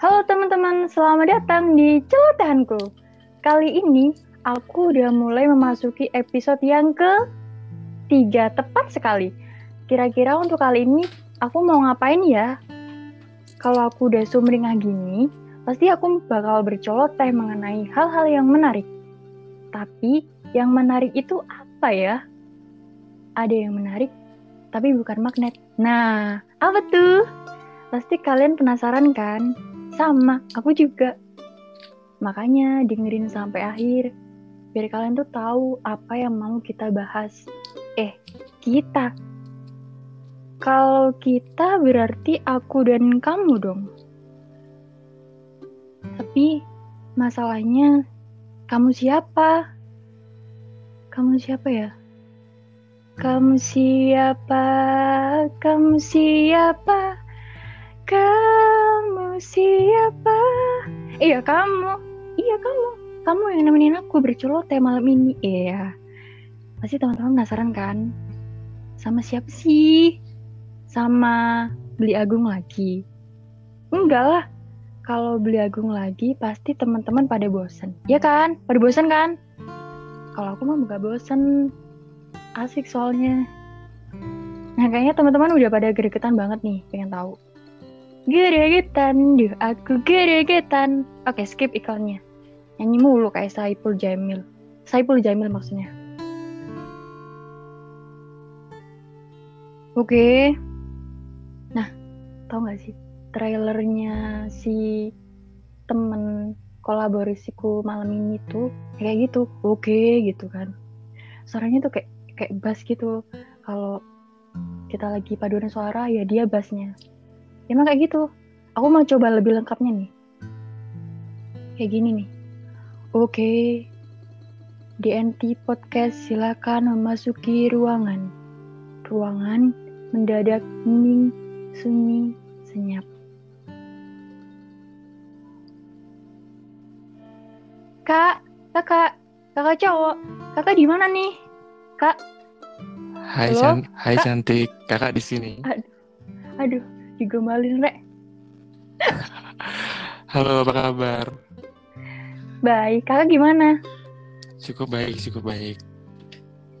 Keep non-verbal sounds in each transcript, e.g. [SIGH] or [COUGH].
Halo teman-teman, selamat datang di celotehanku. Kali ini aku udah mulai memasuki episode yang ke tiga tepat sekali. Kira-kira untuk kali ini aku mau ngapain ya? Kalau aku udah sumringah gini, pasti aku bakal berceloteh mengenai hal-hal yang menarik. Tapi yang menarik itu apa ya? Ada yang menarik, tapi bukan magnet. Nah, apa tuh? Pasti kalian penasaran kan? Sama, aku juga. Makanya dengerin sampai akhir, biar kalian tuh tahu apa yang mau kita bahas. Eh, kita. Kalau kita berarti aku dan kamu dong. Tapi masalahnya, kamu siapa? Kamu siapa ya? Kamu siapa? Kamu siapa? Kamu siapa? Iya kamu, iya kamu, kamu yang nemenin aku berceloteh malam ini. Iya, pasti teman-teman penasaran kan? Sama siapa sih? Sama beli agung lagi? Enggak lah, kalau beli agung lagi pasti teman-teman pada bosen, ya kan? Pada bosen kan? Kalau aku mah gak bosen, asik soalnya. Nah kayaknya teman-teman udah pada gregetan banget nih, pengen tahu. Geregetan, duh aku geregetan. Oke, skip iklannya. Nyanyi mulu kayak Saipul Jamil. Saipul Jamil maksudnya. Oke. Nah, tau gak sih trailernya si temen kolaborasiku malam ini tuh kayak gitu. Oke gitu kan. Suaranya tuh kayak kayak bass gitu. Kalau kita lagi paduan suara ya dia bassnya emang kayak gitu. Aku mau coba lebih lengkapnya nih. Kayak gini nih. Oke. Okay. DNT Podcast silakan memasuki ruangan. Ruangan mendadak hening sunyi senyap. Kak kakak kakak cowok kakak di mana nih? Kak. Hai, can Hai cantik, kakak di sini. Aduh, aduh, digomalin rek halo apa kabar baik kakak gimana cukup baik cukup baik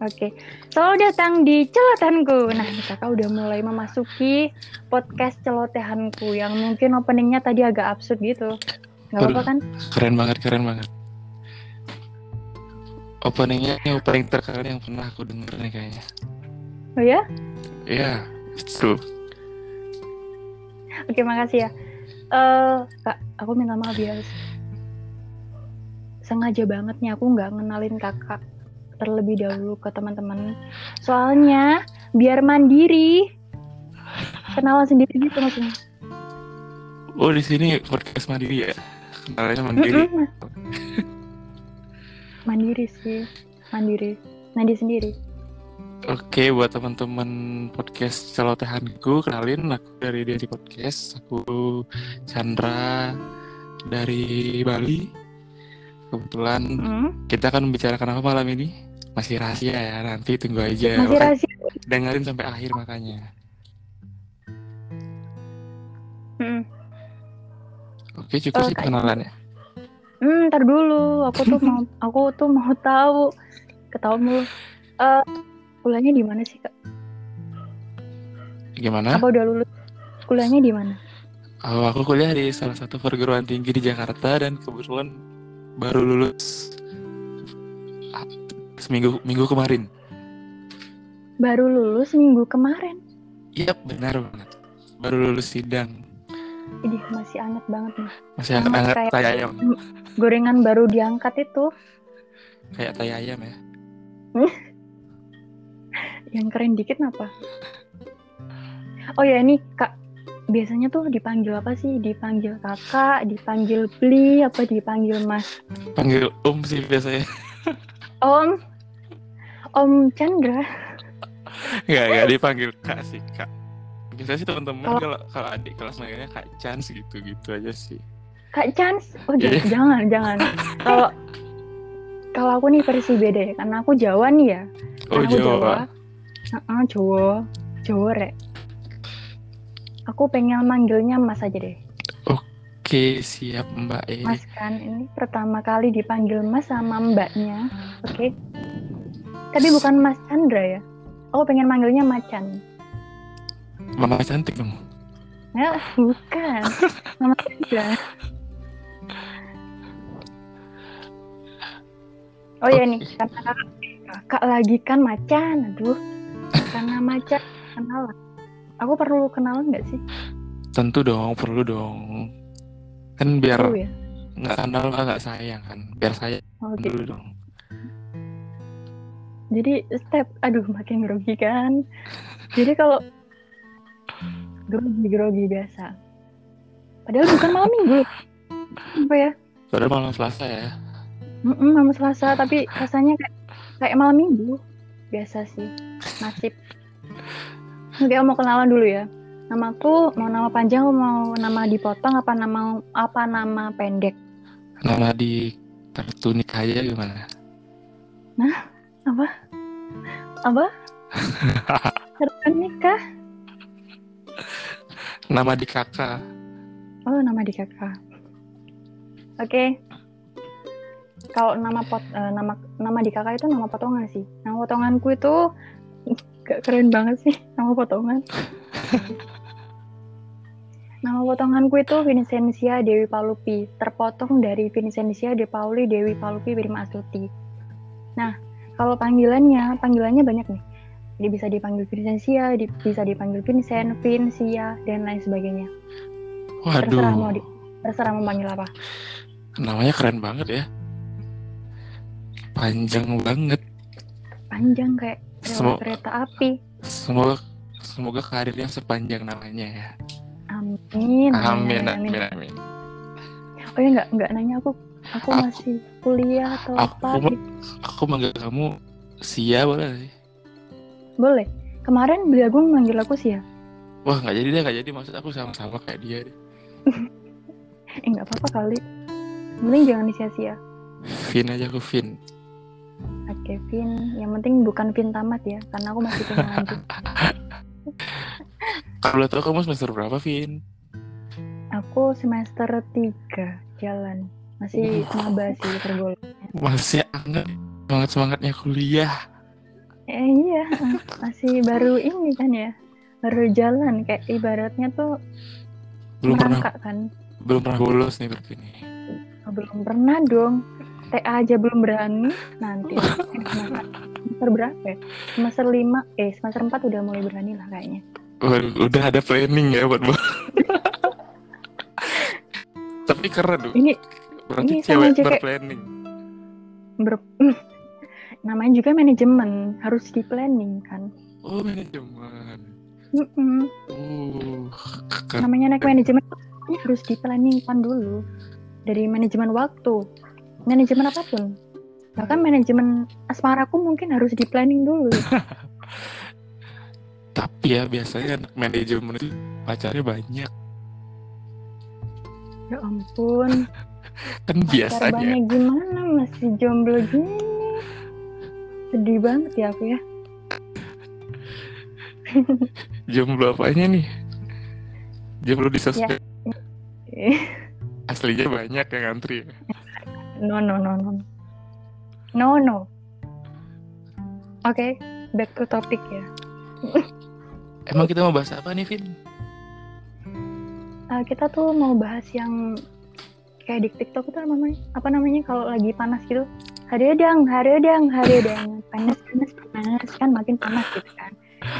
Oke, selamat datang di celotehanku. Nah, kakak udah mulai memasuki podcast celotehanku yang mungkin openingnya tadi agak absurd gitu. Gak apa-apa kan? Keren banget, keren banget. Openingnya ini opening terkeren yang pernah aku denger nih kayaknya. Oh ya? Iya, itu. Oke, makasih ya. Uh, kak, aku minta maaf ya. Sengaja banget nih aku nggak ngenalin kakak terlebih dahulu ke teman-teman. Soalnya biar mandiri. Kenalan sendiri gitu maksudnya. Oh, di sini podcast mandiri ya? Kenalannya mandiri. Mm -mm. mandiri sih, mandiri. Nadi sendiri. Oke, buat teman-teman podcast celotehanku, kenalin aku dari Dedi Podcast. Aku Chandra dari Bali. Kebetulan mm. kita akan membicarakan apa malam ini? Masih rahasia ya, nanti tunggu aja. Masih rahasia. Dengerin sampai akhir makanya. Mm. Oke, cukup uh, sih kenalannya. Hmm, ntar dulu. Aku tuh mau, [LAUGHS] aku tuh mau tahu. Ketahuan. Uh, kuliahnya di mana sih kak? Gimana? Apa udah lulus? Kuliahnya di mana? Oh, aku kuliah di salah satu perguruan tinggi di Jakarta dan kebetulan baru lulus seminggu minggu kemarin. Baru lulus minggu kemarin? Iya benar banget. Baru lulus sidang. Ini masih anget banget nih. Masih anget, anget kayak tai ayam. Gorengan baru diangkat itu. Kayak tai ayam ya. [LAUGHS] yang keren dikit apa? Oh ya ini kak biasanya tuh dipanggil apa sih? Dipanggil kakak, dipanggil beli, apa dipanggil mas? Panggil om sih biasanya. Om, om Chandra. Gak gak dipanggil kak sih kak. Biasanya sih teman-teman kalau kalau adik kelas manggilnya kak Chance gitu gitu aja sih. Kak Chance? Oh yeah. jangan jangan. Kalau kalau aku nih versi beda ya, karena aku Jawa nih ya. Oh Jawa. Jawa Ah, Jawa. Jawa rek. Aku pengen manggilnya Mas aja deh. Oke, siap Mbak E. Mas kan ini pertama kali dipanggil Mas sama Mbaknya. Oke. Tapi bukan Mas Chandra ya. Oh, pengen manggilnya Macan. Mama cantik dong. Ya, bukan. Mama Chandra. Oh ya nih, karena kakak, kakak lagi kan Macan. Aduh. Karena Macan kenalan. Aku perlu kenalan nggak sih? Tentu dong, perlu dong. Kan biar ya. nggak kenal nggak sayang kan. Biar saya Oke. dulu dong. Jadi step, aduh makin grogi kan. Jadi kalau grogi-grogi biasa. Padahal bukan malam minggu. Apa ya? Padahal malam Selasa ya. Mm-mm, malam Selasa, tapi rasanya kayak kayak malam minggu. Biasa sih, nasib. Oke, mau kenalan dulu ya. Namaku mau nama panjang, mau nama dipotong, apa nama apa nama pendek? Nama di kartu nikah aja gimana? Apa? Apa? [LAUGHS] Kartu nikah? Nama di kakak. Oh, nama di kakak. Oke. Kalau nama pot, eh, nama nama di kakak itu nama potongan sih. Nama potonganku itu [LAUGHS] gak keren banget sih nama potongan. [LAUGHS] nama potonganku itu Vincentia Dewi Palupi, terpotong dari Vincentia De Pauli Dewi Palupi Prima Astuti. Nah, kalau panggilannya, panggilannya banyak nih. Dia bisa dipanggil Vincentia, di- bisa dipanggil Vincent, Vincia, dan lain sebagainya. Terserah mau di, Waduh, terserah mau panggil apa. namanya keren banget ya. Panjang banget. panjang kayak lewat Semo- kereta api. Semoga semoga karirnya sepanjang namanya ya. Amin. Amin, amin, amin. Oh ya nggak nggak nanya aku aku Aku- masih kuliah atau aku apa? mau- gitu. Aku manggil kamu Sia boleh sih? Boleh. Kemarin beli Agung manggil aku sih ya. Wah nggak jadi deh nggak jadi maksud aku sama-sama kayak dia deh. [LAUGHS] Eh nggak apa-apa kali. Mending jangan disia-sia. Vin aja aku Vin. Oke, Vin. Yang penting bukan Vin tamat ya, karena aku masih punya lanjut. [LAUGHS] Kalau tahu kamu semester berapa Vin? Aku semester 3 jalan. Masih maba sih tergolong. Masih anget semangat semangatnya kuliah. Eh iya, masih baru ini kan ya. Baru jalan kayak ibaratnya tuh Belum pernah merangkak kan. belum pernah bolos nih berarti nih. Oh, belum pernah dong. TA aja belum berani. Nanti [LAUGHS] semester, berapa ya? Semester 5, eh semester 4 udah mulai berani lah kayaknya. Udah ada planning ya buat. [LAUGHS] Tapi keren. Ini Berarti ini cewek berplanning. ber [LAUGHS] namanya juga manajemen, harus di planning kan. Oh manajemen. Mm-mm. Uh, keren. Namanya naik manajemen harus di planning kan dulu. Dari manajemen waktu, manajemen apa pun. Bahkan manajemen asmaraku mungkin harus di planning dulu. [LAUGHS] Tapi ya biasanya anak manajemen itu pacarnya banyak. Ya ampun, [LAUGHS] Kan pacar biasanya. banyak gimana masih jomblo gini? Sedih banget ya aku ya. [LAUGHS] Jomblo apanya nih? Jomblo di sosmed. Eh, Aslinya banyak yang ngantri. No no no no. No no. Oke, back to topic ya. [LAUGHS] Emang kita mau bahas apa nih, Vin? Eh, kita tuh mau bahas yang kayak di TikTok itu namanya apa namanya kalau lagi panas gitu. Haredang, haredang, haredang. [LAUGHS] Panas, panas, panas kan makin panas gitu kan.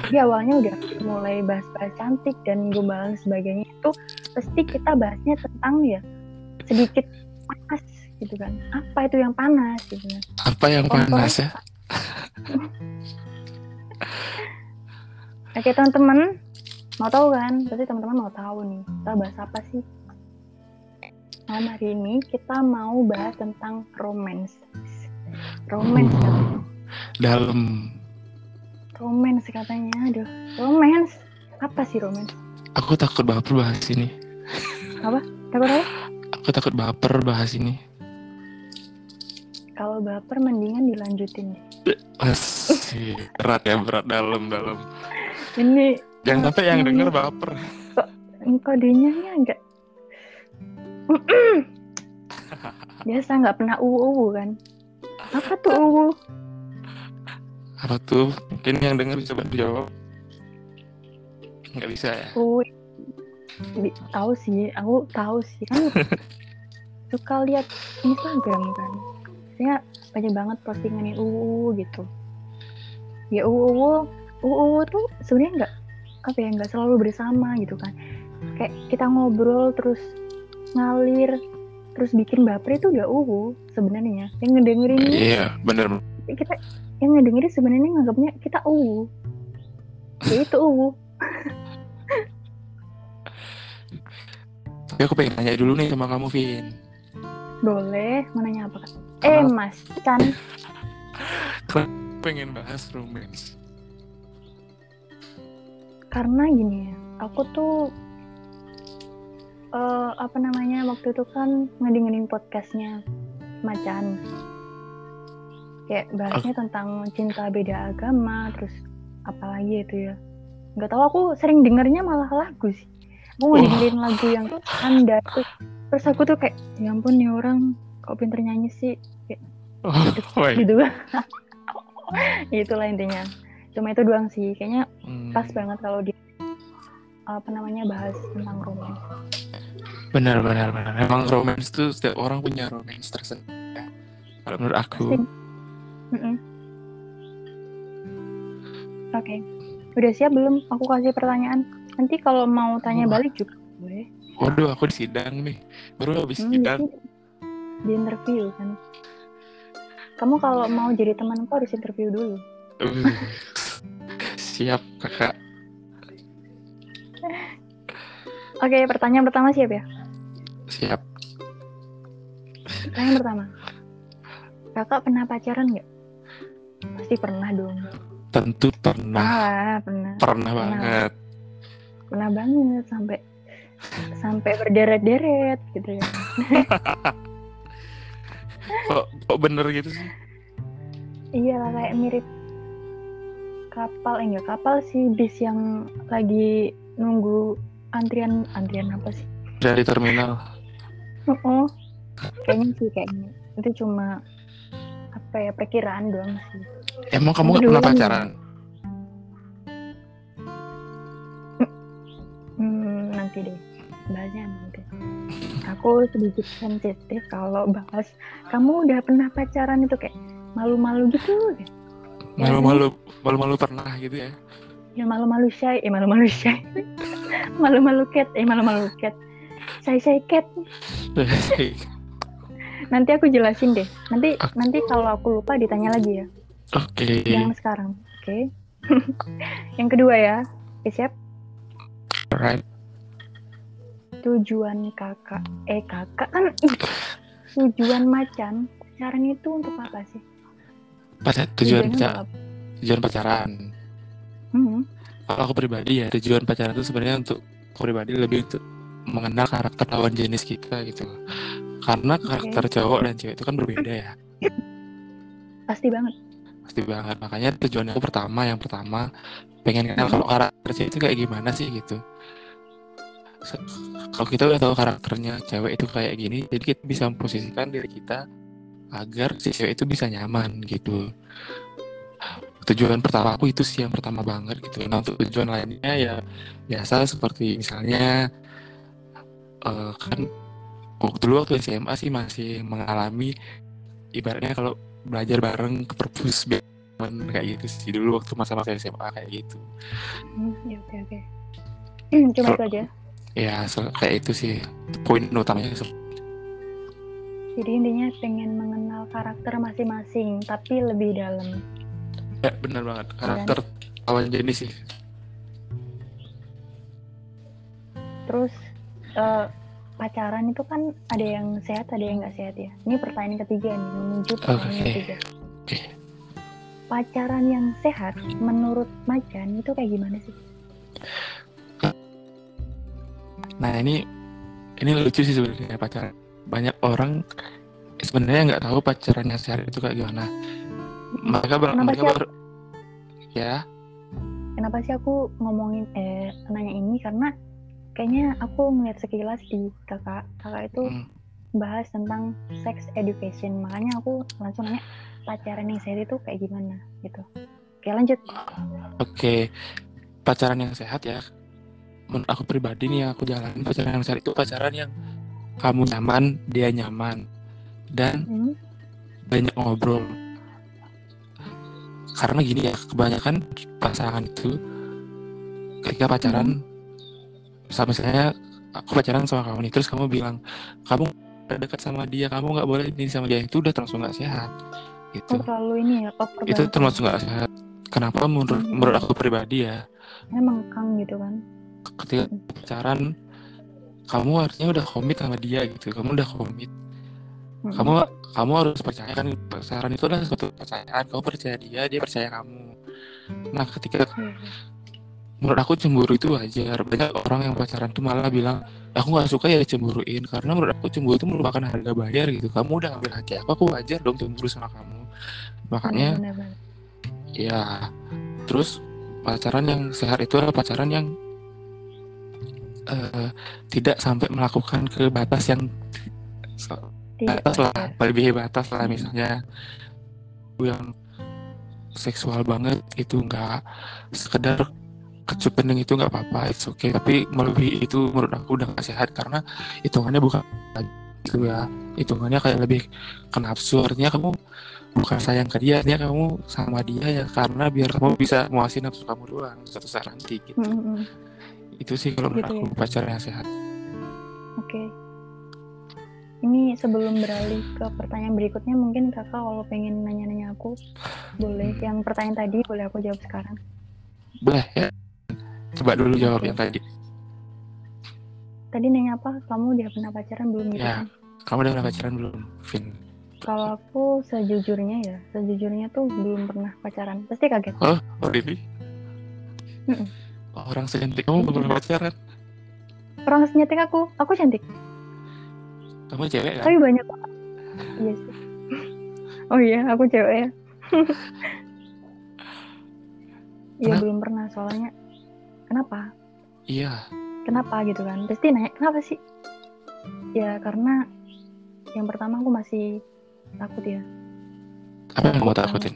Jadi awalnya udah mulai bahas-bahas cantik dan gombalan sebagainya itu pasti kita bahasnya tentang ya sedikit panas gitu kan. Apa itu yang panas gitu kan. Apa yang Kompor. panas ya? [LAUGHS] Oke teman-teman, mau tahu kan? Pasti teman-teman mau tahu nih. Kita bahas apa sih? Malam hari ini kita mau bahas tentang romance. Romance katanya. Dalam. Romance katanya. Aduh, romance. Apa sih romance? Aku takut baper bahas ini. Takut apa? Aku takut baper bahas ini. Kalau baper mendingan dilanjutin deh. Masih berat ya, berat dalam-dalam. Ini Jangan sampai yang denger baper. kodenya ini agak [LAUGHS] Biasa nggak pernah uwu kan? Apa tuh uwu? Apa tuh? Mungkin yang dengar bisa bantu jawab. Nggak bisa ya? Uwu. Tahu sih, aku tahu sih kan. [LAUGHS] suka lihat Instagram kan. Saya banyak banget postingan uwu gitu. Ya uwu uwu uwu tuh sebenarnya nggak apa ya nggak selalu bersama gitu kan. Kayak kita ngobrol terus ngalir terus bikin baper itu udah uwu sebenarnya. Yang ngedengerin Iya, bener. kita yang ngedengerin sebenarnya nganggapnya kita uwu ya itu uwu Tapi aku pengen nanya dulu nih sama kamu, Vin. boleh mau nanya apa kak eh Kenapa? mas Chan Pengen bahas romance. karena gini ya aku tuh eh, apa namanya waktu itu kan ngedengerin podcastnya Macan kayak bahasnya tentang cinta beda agama terus apalagi itu ya. Nggak tahu aku sering dengernya malah lagu sih. Aku ngedengerin lagu yang anda tuh. Terus aku tuh kayak ya ampun nih orang kok pinter nyanyi sih Oh, [LAUGHS] baik. gitu [LAUGHS] itulah intinya cuma itu doang sih kayaknya Hmm, pas banget kalau di apa namanya bahas tentang romance benar, benar, benar. Emang romance tuh setiap orang punya romance tersendiri. ya. Kalau menurut aku. Pasti. Mm-mm. oke udah siap belum aku kasih pertanyaan nanti kalau mau tanya Wah. balik juga boleh Waduh, aku di sidang nih. Baru habis Hmm, sidang. Di, interview kan. Kamu kalau mau jadi temanku harus interview dulu. [LAUGHS] Siap, kakak. oke pertanyaan pertama siap ya? Siap. pertanyaan pertama. Kakak pernah pacaran nggak? Pasti pernah dong. Tentu pernah. ah pernah. Pernah banget. pernah banget sampai sampai berderet-deret gitu ya [LAUGHS] Kok, kok bener gitu sih? iya lah kayak mirip kapal eh enggak kapal sih bis yang lagi nunggu antrian antrian apa sih? Dari terminal. oh kayaknya sih kayaknya. Itu cuma apa ya perkiraan doang sih. Emang kamu Aku gak pernah pacaran? hmm, nanti deh. Bahasnya nanti aku sedikit sensitif kalau bahas kamu udah pernah pacaran? Itu kayak malu-malu gitu. Ya Malu-malu, malu-malu pernah gitu ya? ya malu-malu shy eh malu-malu shy. [LAUGHS] Malu-malu cat eh malu-malu cat. Shy shy cat nanti aku jelasin deh. Nanti Oke. nanti kalau aku lupa ditanya lagi ya. Oke. yang sekarang oke. [LAUGHS] Yang kedua ya. Oke siap? Alright. Tujuan kakak eh kakak kan tujuan macan pacaran itu untuk apa sih Pacar, tujuan Tujuannya pacar, untuk apa? tujuan pacaran. Hmm, Kalau aku pribadi ya tujuan pacaran itu sebenarnya untuk aku pribadi lebih untuk mengenal karakter lawan jenis kita gitu. Karena karakter cowok dan cewek itu kan berbeda ya. pasti banget Pasti banget. Makanya tujuan aku pertama yang pertama pengen kenal kalau karakter cewek itu kayak gimana sih gitu. Kalau kita udah tahu karakternya cewek itu kayak gini, jadi kita bisa memposisikan diri kita agar si cewek itu bisa nyaman gitu. Tujuan pertama aku itu sih yang pertama banget gitu. Nah untuk tujuan lainnya ya biasa seperti misalnya eh, kan waktu dulu waktu SMA sih masih mengalami ibaratnya kalau belajar bareng ke perpus kayak gitu sih dulu waktu masa-masa SMA kayak gitu. Hmm, ya oke oke Hmm, cuma itu aja Ya kayak itu sih poin utamanya. jadi intinya pengen mengenal karakter masing-masing tapi lebih dalam Ya benar banget karakter lawan jenis sih. Terus eh, pacaran itu kan ada yang sehat, ada yang nggak sehat ya. Ini pertanyaan ketiga nih, menuju pertanyaan Oke. ketiga. Oke. Pacaran yang sehat, menurut Macan itu kayak gimana sih? Nah ini ini lucu sih sebenarnya pacaran. Banyak orang sebenarnya nggak tahu pacaran yang sehat itu kayak gimana. Mereka ber- Kenapa mereka sih? ber- ya Kenapa sih aku ngomongin eh nanya ini karena kayaknya aku ngeliat sekilas di kakak kakak itu Hmm. bahas tentang sex education makanya aku langsung nanya pacaran yang sehat itu kayak gimana gitu oke lanjut Oke, pacaran yang sehat ya. Menurut aku pribadi nih yang aku jalanin pacaran yang sehat itu pacaran yang kamu nyaman, dia nyaman, dan Hmm, banyak ngobrol. Karena gini ya, kebanyakan pasangan itu ketika pacaran, sama misalnya aku pacaran sama kamu nih, terus kamu bilang kamu dekat sama dia, kamu nggak boleh ini sama dia itu udah termasuk nggak sehat. Gitu. oh terlalu ini ya Itu termasuk nggak sehat. Kenapa menurut Hmm. menurut aku pribadi ya? emang kang gitu kan ketika pacaran kamu artinya udah komit sama dia gitu. Kamu udah komit. Hmm. kamu kamu harus percaya kan pacaran itu adalah suatu kepercayaan kamu percaya dia dia percaya kamu. Nah ketika menurut aku cemburu itu wajar. Banyak orang yang pacaran tuh malah bilang aku nggak suka ya dicemburuin karena menurut aku cemburu itu merupakan harga bayar gitu. Kamu udah ngambil hati aku aku wajar dong cemburu sama kamu. Makanya Benar-benar. Ya, terus pacaran yang sehat itu adalah pacaran yang eh, tidak sampai melakukan ke batas yang batas lah, lebih batas lah misalnya yang seksual banget itu enggak sekedar kecup kening itu nggak apa-apa, it's okay. Tapi melebihi itu menurut aku udah gak sehat karena hitungannya bukan itu ya, hitungannya kayak lebih ke nafsu. Artinya kamu bukan sayang ke dia, artinya kamu sama dia ya karena biar kamu bisa muasin nafsu kamu doang suatu saat nanti gitu. Hmm, hmm. Itu sih kalau menurut Gitu aku pacaran yang sehat. Oke. Ini sebelum beralih ke pertanyaan berikutnya, mungkin kakak kalau pengen nanya-nanya aku, boleh. Yang pertanyaan tadi boleh aku jawab sekarang. Boleh ya? Coba dulu jawab yang tadi. Tadi nanya apa? Kamu udah pernah pacaran belum gitu Ya. kan? Kamu udah pernah pacaran belum, Vin? Kalau aku sejujurnya ya, sejujurnya tuh belum pernah pacaran. Pasti kaget. Oh, oh really? Orang secantik kamu belum pernah pacaran? Orang senyetik aku, aku cantik. Kamu cewek kan? Tapi banyak. Iya sih. Oh iya, aku cewek ya. Iya belum pernah soalnya. Kenapa? Iya. kenapa gitu kan pasti nanya kenapa sih ya karena yang pertama aku masih takut ya Apa yang kamu Takut takutin?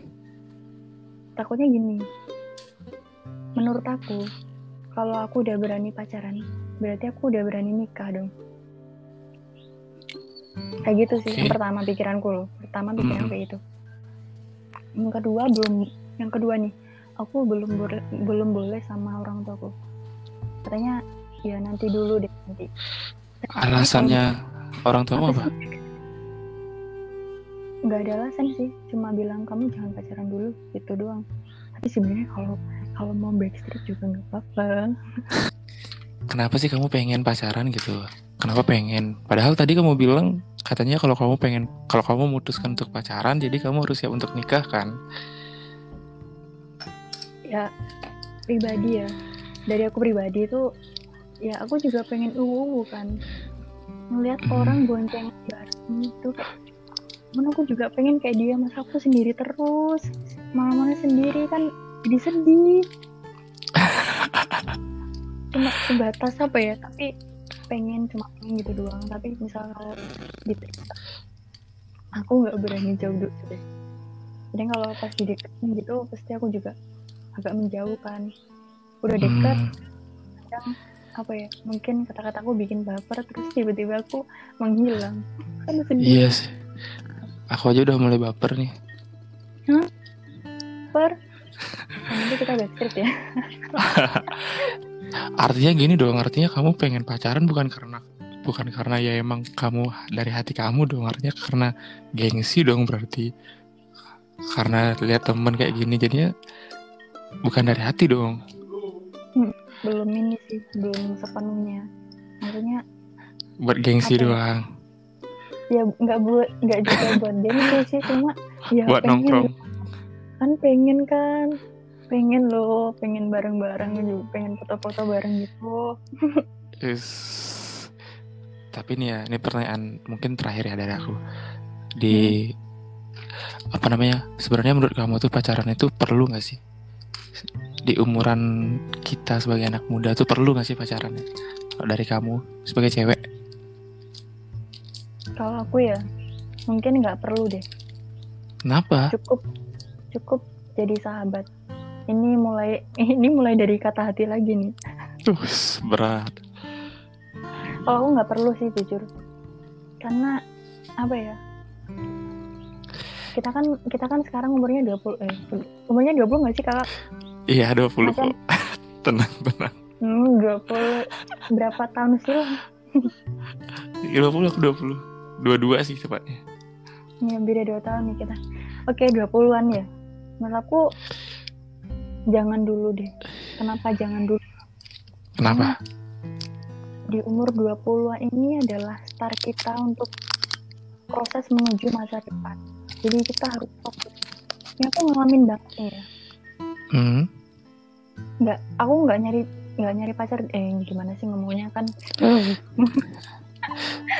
takutnya gini menurut aku kalau aku udah berani pacaran berarti aku udah berani nikah dong. Kayak gitu sih yang pertama pikiranku loh. Pertama pikiran Mm. kayak gitu. Yang kedua belum yang kedua nih aku belum boleh belum boleh sama orang tuaku. Katanya ya nanti dulu deh nanti. Alasannya orang tuamu apa? nggak ada alasan sih. Cuma bilang kamu jangan pacaran dulu gitu doang. Tapi sebenarnya kalau kalau mau backstreet juga nggak apa-apa Kenapa sih kamu pengen pacaran gitu? Kenapa pengen? Padahal tadi kamu bilang katanya kalau kamu pengen kalau kamu memutuskan untuk pacaran jadi kamu harus siap untuk nikah kan? ya pribadi ya dari aku pribadi itu ya aku juga pengen uwu kan ngelihat Hmm. orang bonceng bareng itu kayak mana aku juga pengen kayak dia masa aku sendiri terus mana-mana sendiri kan jadi sedih. Cuma sebatas apa ya tapi pengen cuma pengen gitu doang. Tapi misal kalau dipaksa aku nggak berani jauh dulu deh jadi kalau pas dideketin gitu pasti aku juga agak menjauh kan. Udah deket Hmm, kadang apa ya mungkin kata-kataku bikin baper terus tiba-tiba aku menghilang. Kan sedih. Iya sih. Aku aja udah mulai baper nih. baper? Nah, nanti kita backstreet ya [LAUGHS] Artinya gini dong, artinya kamu pengen pacaran bukan karena bukan karena ya emang kamu dari hati kamu dong, artinya karena gengsi dong berarti. Karena lihat temen kayak gini jadinya bukan dari hati dong. belum ini sih belum sepenuhnya maksudnya Buat gengsi Apa ya? doang, ya nggak buat nggak juga buat gengsi sih cuma ya [LAUGHS] buat pengen nongkrong. kan pengen kan pengen loh pengen bareng-bareng juga pengen foto-foto bareng gitu [LAUGHS] Is. Tapi nih ya, ini pertanyaan mungkin terakhir ya dari aku. Di apa namanya? Sebenarnya menurut kamu tuh pacaran itu perlu nggak sih? Di umuran kita sebagai anak muda tuh perlu nggak sih pacaran? Kalau dari kamu sebagai cewek? Kalau aku ya, mungkin nggak perlu deh. Kenapa? Cukup, cukup jadi sahabat. Ini mulai, [LAUGHS] ini mulai dari kata hati lagi nih. Duh, berat. Kalau aku nggak perlu sih jujur, karena apa ya? Kita kan kita kan sekarang umurnya 20 eh umurnya 20 nggak sih kakak? Iya, 20 Macam- kok. [LAUGHS] tenang, tenang. Hmm, 20 berapa tahun sih lah? 20 aku 20. Dua-dua sih tepatnya. Ya beda 2 tahun nih kita. Oke, 20-an ya. Menurut aku jangan dulu deh. Kenapa jangan dulu? Kenapa? Di umur 20-an ini adalah start kita untuk proses menuju masa depan. Jadi kita harus fokus. Ini aku ngalamin banget ya. Hmm. Nggak, aku nggak nyari nggak nyari pacar. Eh gimana sih ngomongnya kan? [LAUGHS]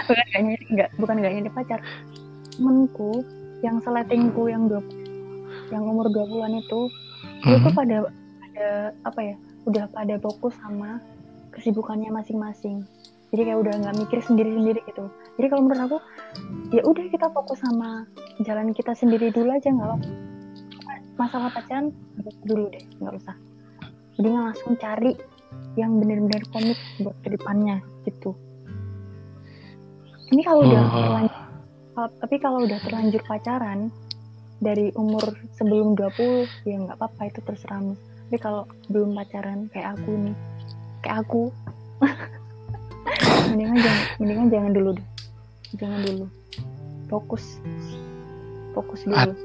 bukan nggak nyari nggak bukan nggak nyari pacar. Temenku yang seletingku yang 20 yang umur 20-an itu Hmm. pada pada apa ya udah pada fokus sama kesibukannya masing-masing. Jadi kayak udah nggak mikir sendiri-sendiri gitu. Jadi kalau menurut aku ya udah kita fokus sama jalan kita sendiri dulu aja nggak apa masalah pacaran nggak dulu deh nggak usah. Jadi langsung cari yang benar-benar komit buat ke depannya gitu. Ini kalau udah Oh. terlanjur kalau- tapi kalau udah terlanjur pacaran dari umur sebelum 20 ya nggak apa-apa itu terserahmu tapi kalau belum pacaran kayak aku nih kayak aku [LAUGHS] mendingan jangan mendingan jangan dulu deh. Jangan dulu. Fokus. Fokus dulu. Ad-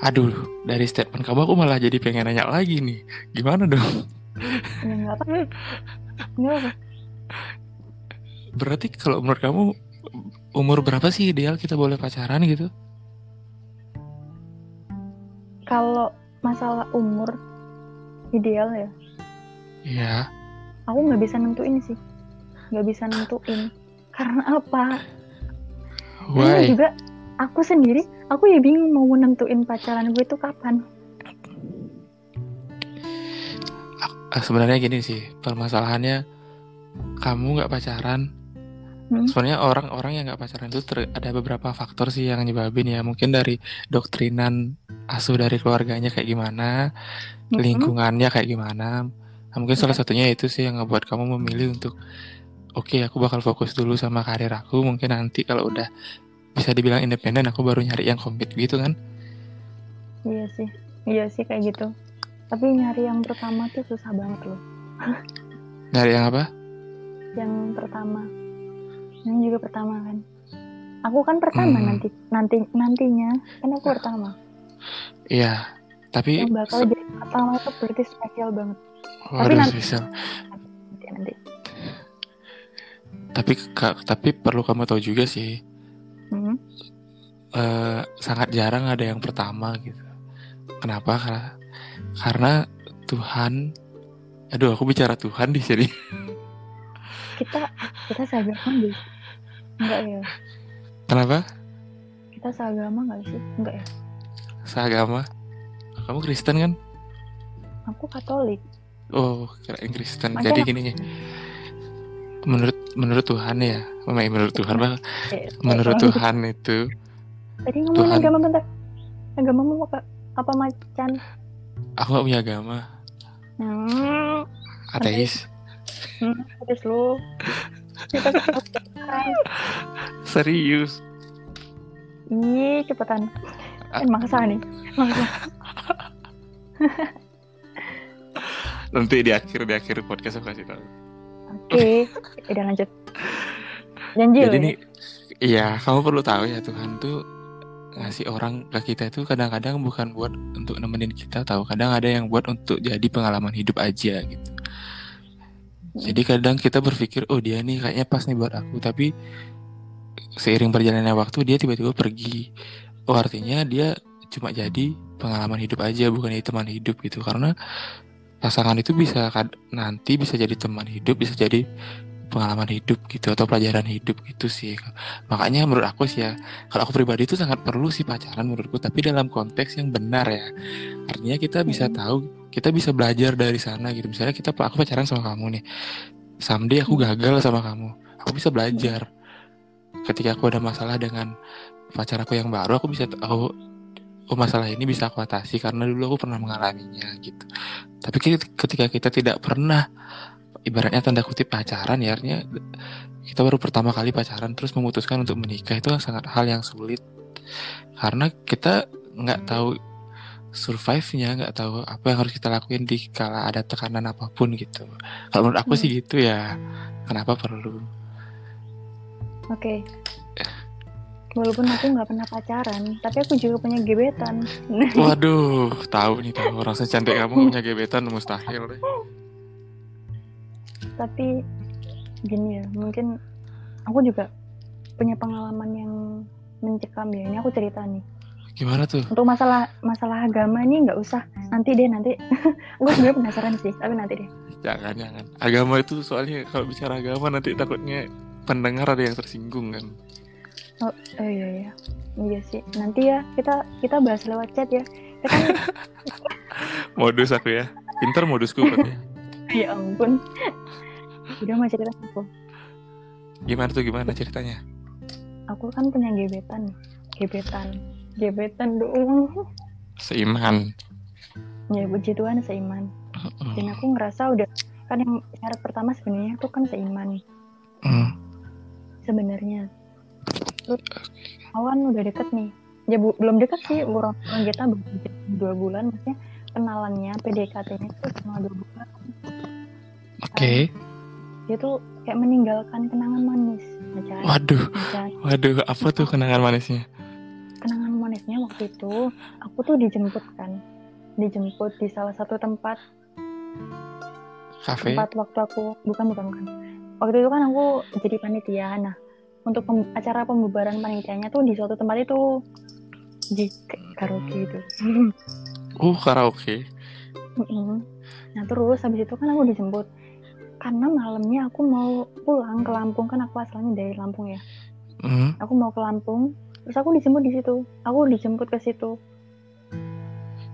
Aduh, dari statement kamu aku malah jadi pengen nanya lagi nih. Gimana dong? ya nggak apa nggak apa Berarti kalau menurut kamu umur berapa sih ideal kita boleh pacaran gitu? Kalau masalah umur ideal ya Iya. aku nggak bisa nentuin sih nggak bisa nentuin karena apa karena Why? juga aku sendiri aku ya bingung mau nentuin pacaran gue itu kapan Sebenarnya gini sih, permasalahannya kamu nggak pacaran. Hmm. Sebenarnya orang-orang yang nggak pacaran itu ter- ada beberapa faktor sih yang nyebabin ya. Mungkin dari doktrinan asuh dari keluarganya kayak gimana, Mhm. lingkungannya kayak gimana. Nah, mungkin salah satunya itu sih yang ngebuat kamu memilih untuk oke aku bakal fokus dulu sama karir aku. Mungkin nanti kalau udah bisa dibilang independen aku baru nyari yang komit gitu kan? iya sih iya sih kayak gitu tapi nyari yang pertama tuh susah banget loh [LAUGHS] Nyari yang apa? yang pertama yang juga pertama kan aku kan pertama Hmm. nanti nanti nantinya kan aku pertama Iya. Tapi yang bakal jadi pertama itu berarti spesial banget waduh nanti- spesial. nanti nanti Tapi ka- tapi perlu kamu tahu juga sih Hmm. eh, sangat jarang ada yang pertama gitu. Kenapa? Karena, karena Tuhan, aduh aku bicara Tuhan di sini. [LAUGHS] kita kita seagama deh enggak ya? Kenapa? kita seagama nggak sih? Enggak ya? Seagama. Kamu Kristen kan? aku Katolik. Oh, kirain Kristen. Makanya- Jadi gini, menurut menurut Tuhan ya, memang menurut Tuhan bah, Eh, menurut eh, Tuhan itu, tadi ngomong Tuhan. agama bentar. Agamamu apa? Apa macan? Aku gak punya agama, hmm, ateis. Hmm terus lu kita Serius. Ih, cepetan. Eh, maksa nih. Maksa. Nanti di akhir di akhir podcast aku kasih tahu. Oke, udah lanjut. Janji Jadi ya. nih, iya kamu perlu tahu ya Tuhan tuh ngasih orang ke kita itu kadang-kadang bukan buat untuk nemenin kita tahu kadang ada yang buat untuk jadi pengalaman hidup aja gitu jadi kadang kita berpikir oh dia nih kayaknya pas nih buat aku. Tapi seiring berjalannya waktu dia tiba-tiba pergi. Oh artinya dia cuma jadi pengalaman hidup aja bukan jadi teman hidup gitu. Karena pasangan itu bisa nanti bisa jadi teman hidup bisa jadi pengalaman hidup gitu atau pelajaran hidup gitu sih makanya menurut aku sih ya kalau aku pribadi itu sangat perlu sih pacaran menurutku tapi dalam konteks yang benar ya. Artinya kita bisa tahu kita bisa belajar dari sana gitu. Misalnya kita aku pacaran sama kamu nih. Someday aku gagal sama kamu. Aku bisa belajar. Ketika aku ada masalah dengan pacar aku yang baru aku bisa tahu oh masalah ini bisa aku atasi karena dulu aku pernah mengalaminya gitu. Tapi ketika kita tidak pernah ibaratnya tanda kutip pacaran ya artinya kita baru pertama kali pacaran terus memutuskan untuk menikah itu sangat hal yang sulit. Karena kita nggak tahu survive-nya nggak tahu apa yang harus kita lakuin di kala ada tekanan apa pun gitu. Kalau menurut aku hmm. sih gitu ya. Kenapa perlu? Oke. Okay. walaupun aku nggak pernah pacaran tapi aku juga punya gebetan. [LAUGHS] Waduh tahu nih tahu. Orang secantik kamu punya gebetan mustahil deh. Tapi gini ya mungkin aku juga punya pengalaman yang mencekam ya. Ini aku cerita nih Gimana tuh? Untuk masalah masalah agama ini nggak usah. Nanti deh nanti. [LAUGHS] gue sebenarnya penasaran sih, tapi nanti deh. Jangan jangan. Agama itu soalnya kalau bicara agama nanti takutnya pendengar ada yang tersinggung kan. Oh, oh iya iya. Iya sih. Nanti ya kita kita bahas lewat chat ya. Kita [LAUGHS] modus aku ya. Pinter modusku berarti. [LAUGHS] ya ampun. Udah mau cerita aku. Gimana tuh gimana ceritanya? Aku kan punya gebetan Gebetan gebetan dong. Seiman. Ya puji Tuhan seiman. Dan aku ngerasa udah kan yang syarat pertama sebenarnya itu kan seiman. Mm. sebenarnya. Terus awan udah deket nih. Ya bu, belum deket sih orang kita dua bulan maksudnya kenalannya PDKT-nya itu cuma dua bulan. Oke. Okay. dia tuh kayak meninggalkan kenangan manis. Waduh. waduh apa tuh kenangan manisnya kenangan manisnya waktu itu aku tuh dijemput kan. Dijemput di salah satu tempat. Cafe? tempat waktu aku bukan bukan bukan. Waktu itu kan aku jadi panitia. Nah untuk pem, acara pembubaran panitianya tuh di suatu tempat itu di karaoke itu. Uh [LAUGHS] karaoke? Nah terus habis itu kan aku dijemput. Karena malamnya aku mau pulang ke Lampung kan aku asalnya dari Lampung ya. Mm. aku mau ke Lampung terus aku dijemput di situ. Aku dijemput ke situ.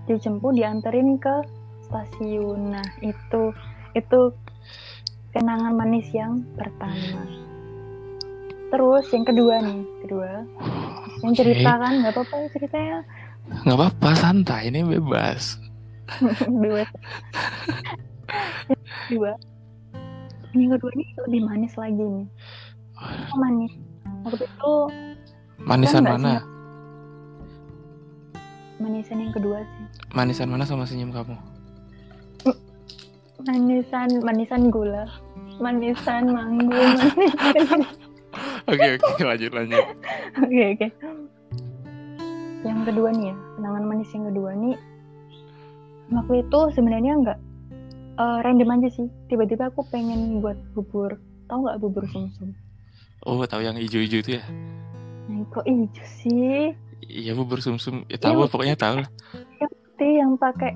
Dijemput dianterin ke stasiun. Nah itu itu kenangan manis yang pertama. Terus yang kedua nih kedua. Yang cerita kan nggak apa-apa ya ceritanya. Nggak apa-apa santai ini bebas. [LAUGHS] Dua. Dua. Yang kedua ini lebih manis lagi nih. Manis? Waktu itu Manisan mana? Manisan yang kedua sih. Manisan mana sama senyum kamu? Manisan, manisan gula. Manisan. [LAUGHS] Manisan... Oke oke lanjut lanjut. [LAUGHS] Oke oke. Yang kedua nih ya, kenangan manis yang kedua nih. Waktu itu sebenarnya nggak uh, random aja sih. Tiba-tiba aku pengen buat bubur. Tahu nggak bubur sumsum? Oh tahu yang hijau-hijau itu ya? Nah, kok hijau sih? Iya bubur sumsum. Ya, tahu ya, pokoknya tahu. Yang putih yang pakai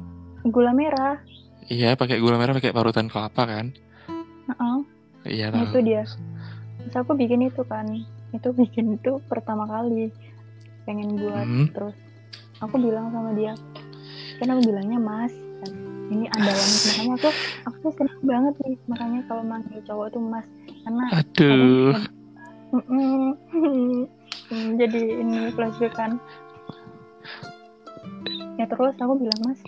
gula merah. Iya pakai gula merah pakai parutan kelapa kan? Uh -uh. Iya nah, itu dia. Terus aku bikin itu kan. Itu bikin itu pertama kali. Pengen buat hmm. terus. Aku bilang sama dia. Kan aku bilangnya mas. Kan, ini andalan [LAUGHS] makanya aku aku senang banget nih makanya kalau manggil cowok tuh mas karena aduh [LAUGHS] hmm, jadi ini flashback kan. Ya terus aku bilang mas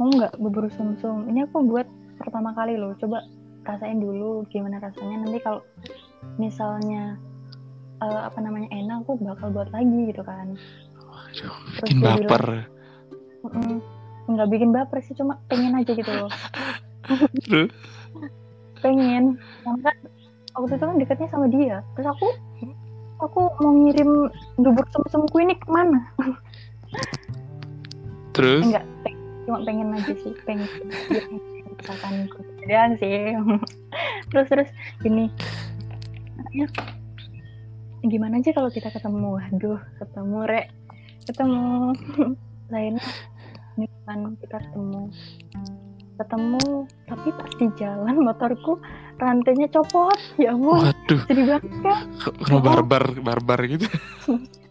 mau nggak bubur sumsum? Ini aku buat pertama kali loh. Coba rasain dulu gimana rasanya. Nanti kalau misalnya uh, apa namanya enak aku bakal buat lagi gitu kan. Waduh, bikin baper. Bilang, nggak bikin baper sih cuma pengen aja gitu loh. Pengen. Karena kan waktu itu kan dekatnya sama dia. Terus aku aku mau ngirim bubur sumsumku ini ke mana? Terus? Enggak cuma pengen aja sih pengen misalkan kemudian sih. Terus terus gini. Ya, gimana aja kalau kita ketemu? Aduh ketemu rek. Ketemu. Lainnya ini kan kita ketemu. Ketemu tapi pas di jalan motorku rantainya copot ya ampun. Waduh. Jadi banget kan kalau barbar barbar gitu. [LAUGHS]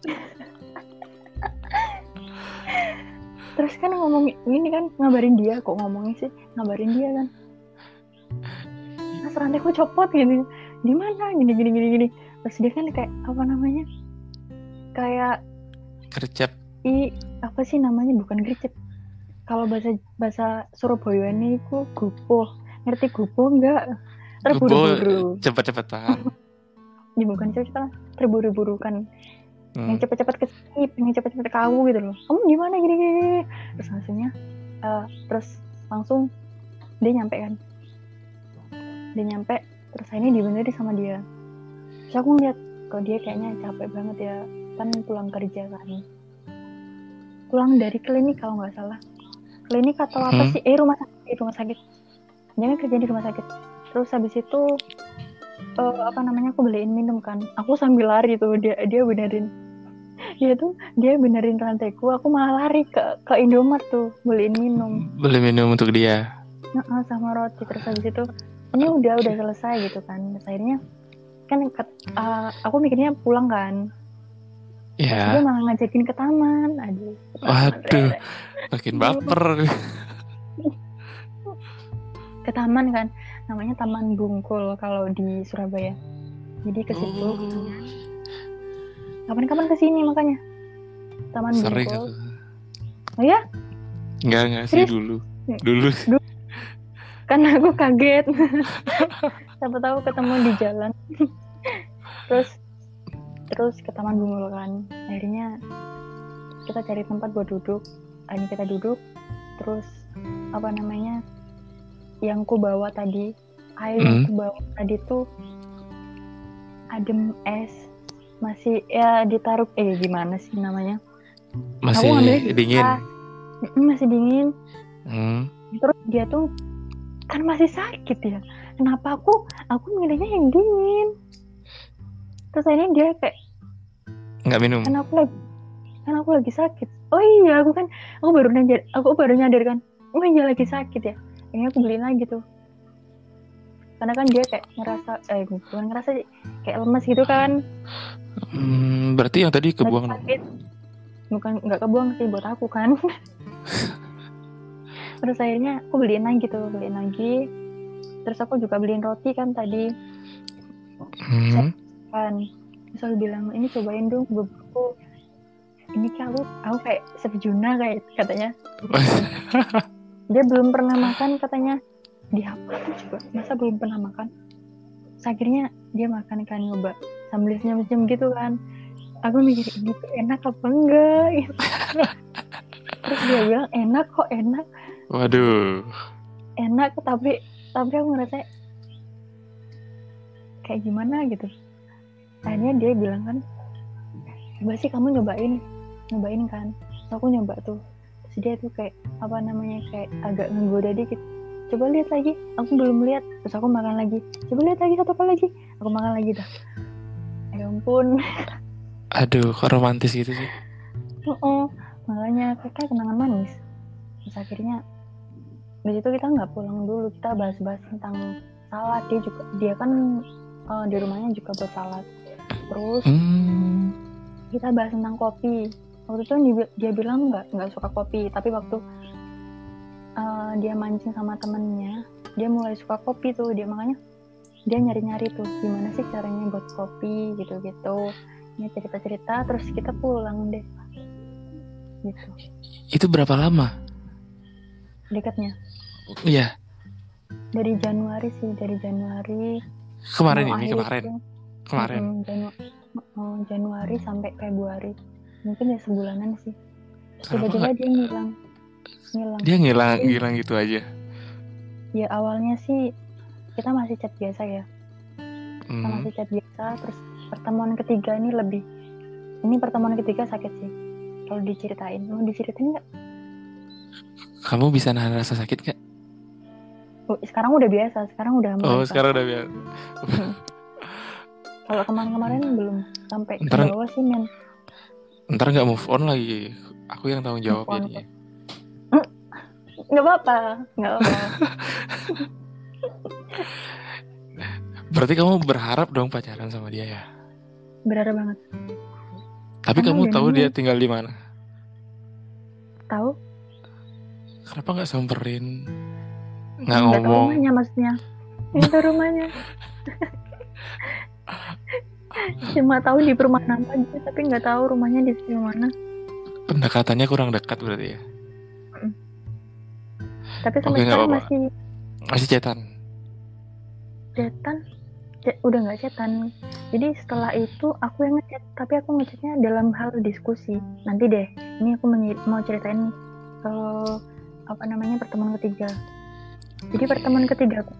Terus kan ngomong ini kan ngabarin dia kok ngomongin sih? Ngabarin dia kan. Mas mas rantaiku copot gini di mana? Gini gini gini gini. Terus dia kan kayak apa namanya? Kayak Kercep. i apa sih namanya? Bukan gercep. Kalau bahasa bahasa Surabaya ini ku gupuh ngerti gupuh enggak terburu-buru. Cepet-cepetan. [LAUGHS] ya bukan cerita terburu-buru kan. Yang Hmm. cepet-cepet ke sini pengen cepet-cepet ke aku gitu loh. Kamu gimana? gini gini, terus langsungnya eh, terus langsung dia nyampe kan. Dia nyampe terus ini dibenerin sama dia. Terus aku ngeliat kok dia kayaknya capek banget ya? Kan pulang kerja kan. Pulang dari klinik kalau nggak salah. Klinik atau apa Hmm. sih? Eh rumah sakit eh, rumah sakit. Kan kerja di rumah sakit terus habis itu eh, apa namanya aku beliin minum kan aku sambil lari tuh dia dia benerin [LAUGHS] dia tuh dia benerin rantaiku aku malah lari ke ke Indomaret tuh beliin minum Beli minum untuk dia. Nah, sama roti terus habis itu ini udah udah selesai gitu kan Terus akhirnya kan uh, aku mikirnya pulang kan dia Ya. malah ngajakin ke taman aduh Waduh. [LAUGHS] Makin baper. ke taman kan namanya Taman Bungkul kalau di Surabaya. Jadi ke situ. Oh, kapan-kapan ke sini makanya. Taman sering Bungkul. aku. oh ya Enggak, enggak sih Serius? dulu. Dulu. kan aku kaget. [LAUGHS] Siapa tahu ketemu di jalan. [LAUGHS] Terus terus ke taman bungkul kan. Akhirnya kita cari tempat buat duduk. Akhirnya kita duduk. Terus apa namanya yang ku bawa tadi air yang Hmm. ku bawa tadi tuh adem es masih ya ditaruh eh gimana sih namanya Masih di dingin. Mm, masih dingin Hmm. terus dia tuh kan masih sakit ya kenapa aku aku milihnya yang dingin terus akhirnya dia kayak Enggak minum. kan aku lagi kan aku lagi sakit oh iya aku kan aku baru nyadar aku baru nyadar kan oh iya lagi sakit ya ini aku beliin lagi tuh. Karena kan dia kayak ngerasa eh bukan ngerasa sih kayak lemas gitu kan. Hmm, berarti yang tadi kebuang sakit. Bukan nggak kebuang sih buat aku kan. [LAUGHS] Terus akhirnya aku beliin lagi tuh beliin lagi. Terus aku juga beliin roti kan tadi. Hmm. kan. Terus aku bilang ini cobain dong buburku ini kayak aku aku kayak sejuna kayak katanya [LAUGHS] dia belum pernah makan katanya. Di aku juga. Masa belum pernah makan? Terus akhirnya dia makan kan nyoba. Sambil senyum-senyum gitu kan. Aku mikir ini tuh enak apa enggak? Gitu. [LAUGHS] terus dia bilang enak kok enak. Waduh. enak tapi tapi aku ngerasa kayak gimana gitu. Akhirnya dia bilang kan coba sih kamu nyobain nyobain kan. Terus aku nyoba tuh terus dia tuh kayak apa namanya kayak agak ngegoda dikit coba lihat lagi aku belum lihat terus aku makan lagi coba lihat lagi satu kali lagi aku makan lagi dah ya ampun [LAUGHS] Aduh, kok romantis gitu sih. Oh, makanya kayak kenangan manis. Terus akhirnya di situ kita nggak pulang dulu, kita bahas-bahas tentang salad. Dia juga dia kan eh, di rumahnya juga buat salad. Terus Hmm. kita bahas tentang kopi. Waktu itu dia, dia bilang nggak nggak suka kopi, tapi waktu eh, dia mancing sama temennya, dia mulai suka kopi tuh. Dia makanya dia nyari-nyari tuh gimana sih caranya buat kopi gitu-gitu. Ini cerita-cerita, terus kita pulang deh. Gitu. Itu berapa lama? dekatnya Iya, dari Januari sih dari Januari kemarin ini, kemarin. itu. Kemarin. Janu- oh, Januari sampai Februari mungkin ya sebulanan sih tiba-tiba dia ngilang ngilang Dia ngilang, Iya. ngilang gitu aja. ya awalnya sih kita masih chat biasa ya kita Hmm. masih chat biasa terus pertemuan ketiga ini lebih ini pertemuan ketiga sakit sih kalau diceritain mau diceritain nggak Kamu bisa nahan rasa sakit gak? oh, sekarang udah biasa sekarang udah Oh, sekarang udah biasa. kalau kemarin-kemarin belum sampai ke bawah sih men Ntar nggak move on lagi. Aku yang tanggung jawab jadinya. nggak apa-apa nggak apa [LAUGHS] Berarti kamu berharap dong pacaran sama dia ya? berharap banget Tapi Kan kamu udah tahu dia tinggal di mana? tahu Kenapa nggak samperin? Nggak ngomong? rumahnya maksudnya itu rumahnya [LAUGHS] cuma tahu di perumahan apa aja tapi nggak tahu rumahnya di sini mana. Pendekatannya kurang dekat berarti ya. tapi sampai Oke, nggak sekarang apa-apa. masih Masih cetan. chatan Ce- udah nggak chatan jadi setelah itu aku yang ngechat tapi aku ngechatnya dalam hal diskusi. Nanti deh ini aku mau ceritain kalau apa namanya pertemuan ketiga. Jadi pertemuan ketiga aku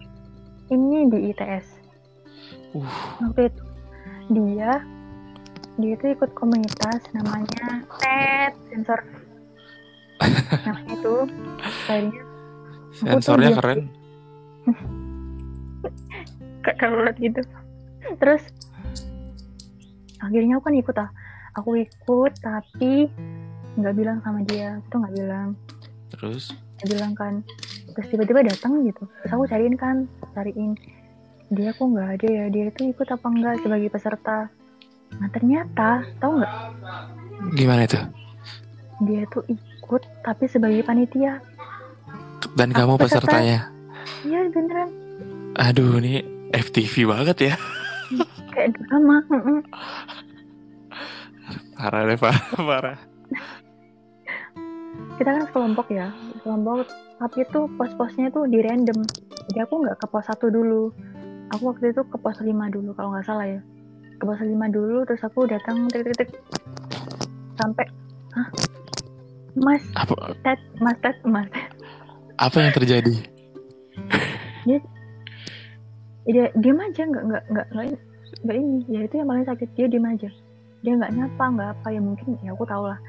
ini di ITS Uh, waktu itu dia dia itu ikut komunitas namanya TED sensor. [LAUGHS] Namanya itu akhirnya sensornya dia- keren. kayak kalau lihat gitu. Terus akhirnya aku kan ikut ah. Aku ikut tapi nggak bilang sama dia. Itu nggak bilang. Terus? Nggak bilang kan. Terus tiba-tiba datang gitu. Terus aku cariin kan cariin dia kok nggak ada ya dia itu ikut apa enggak sebagai peserta nah ternyata tahu nggak gimana itu? dia tuh ikut tapi sebagai panitia Dan kamu peserta. pesertanya. iya beneran Aduh, ini FTV banget ya. kayak drama. Parah deh, parah, parah. kita kan sekelompok ya sekelompok tapi itu pos-posnya tuh di random jadi aku nggak ke pos satu dulu aku waktu itu ke pos 5 dulu kalau nggak salah ya ke pos 5 dulu terus aku datang tik tik tik sampai Hah? mas Apa tet mas tet mas Ted." apa yang terjadi? dia diam aja nggak nggak nggak nggak ini ya itu yang paling sakit dia diam aja dia nggak nyapa nggak apa ya mungkin ya aku tahu lah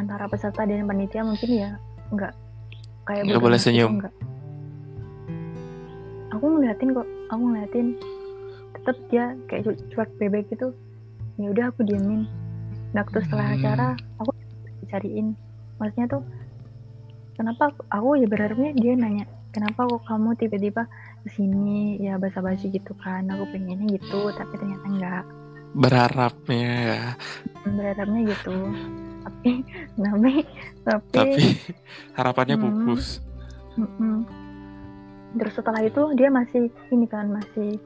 antara peserta dan panitia mungkin ya nggak kayak Nggak boleh gitu, senyum. nggak. Aku ngeliatin kok aku ngeliatin tetap dia kayak cu- cuek bebek gitu ya udah aku diemin nah terus setelah Hmm. acara aku cariin maksudnya tuh kenapa aku, aku ya berharapnya dia nanya kenapa kok kamu tiba-tiba ke sini ya basa-basi gitu kan aku pengennya gitu tapi ternyata enggak Berharapnya ya. berharapnya gitu tapi [LAUGHS] tapi tapi, Tapi harapannya Hmm. pupus. Mm-mm. Terus setelah itu dia masih ini kan masih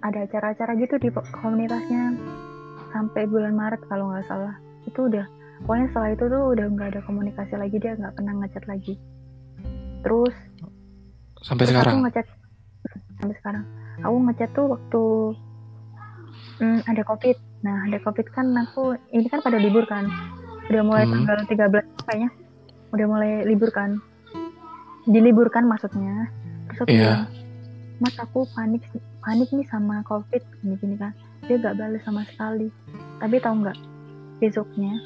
ada acara-acara gitu di komunitasnya. Sampai bulan Maret kalau nggak salah. Itu udah pokoknya setelah itu tuh udah nggak ada komunikasi lagi dia nggak pernah ngechat lagi. Terus Sampai Terus sekarang. aku ngechat sampai sekarang. Aku ngechat tuh waktu hmm, ada covid. Nah ada covid kan aku ini kan pada libur kan. Udah mulai Hmm. tanggal 13 kayaknya. Udah mulai libur kan diliburkan maksudnya. Terus aku bilang mas aku panik panik nih sama covid. Gini gini kan. Dia gak balas sama sekali. Tapi tahu nggak besoknya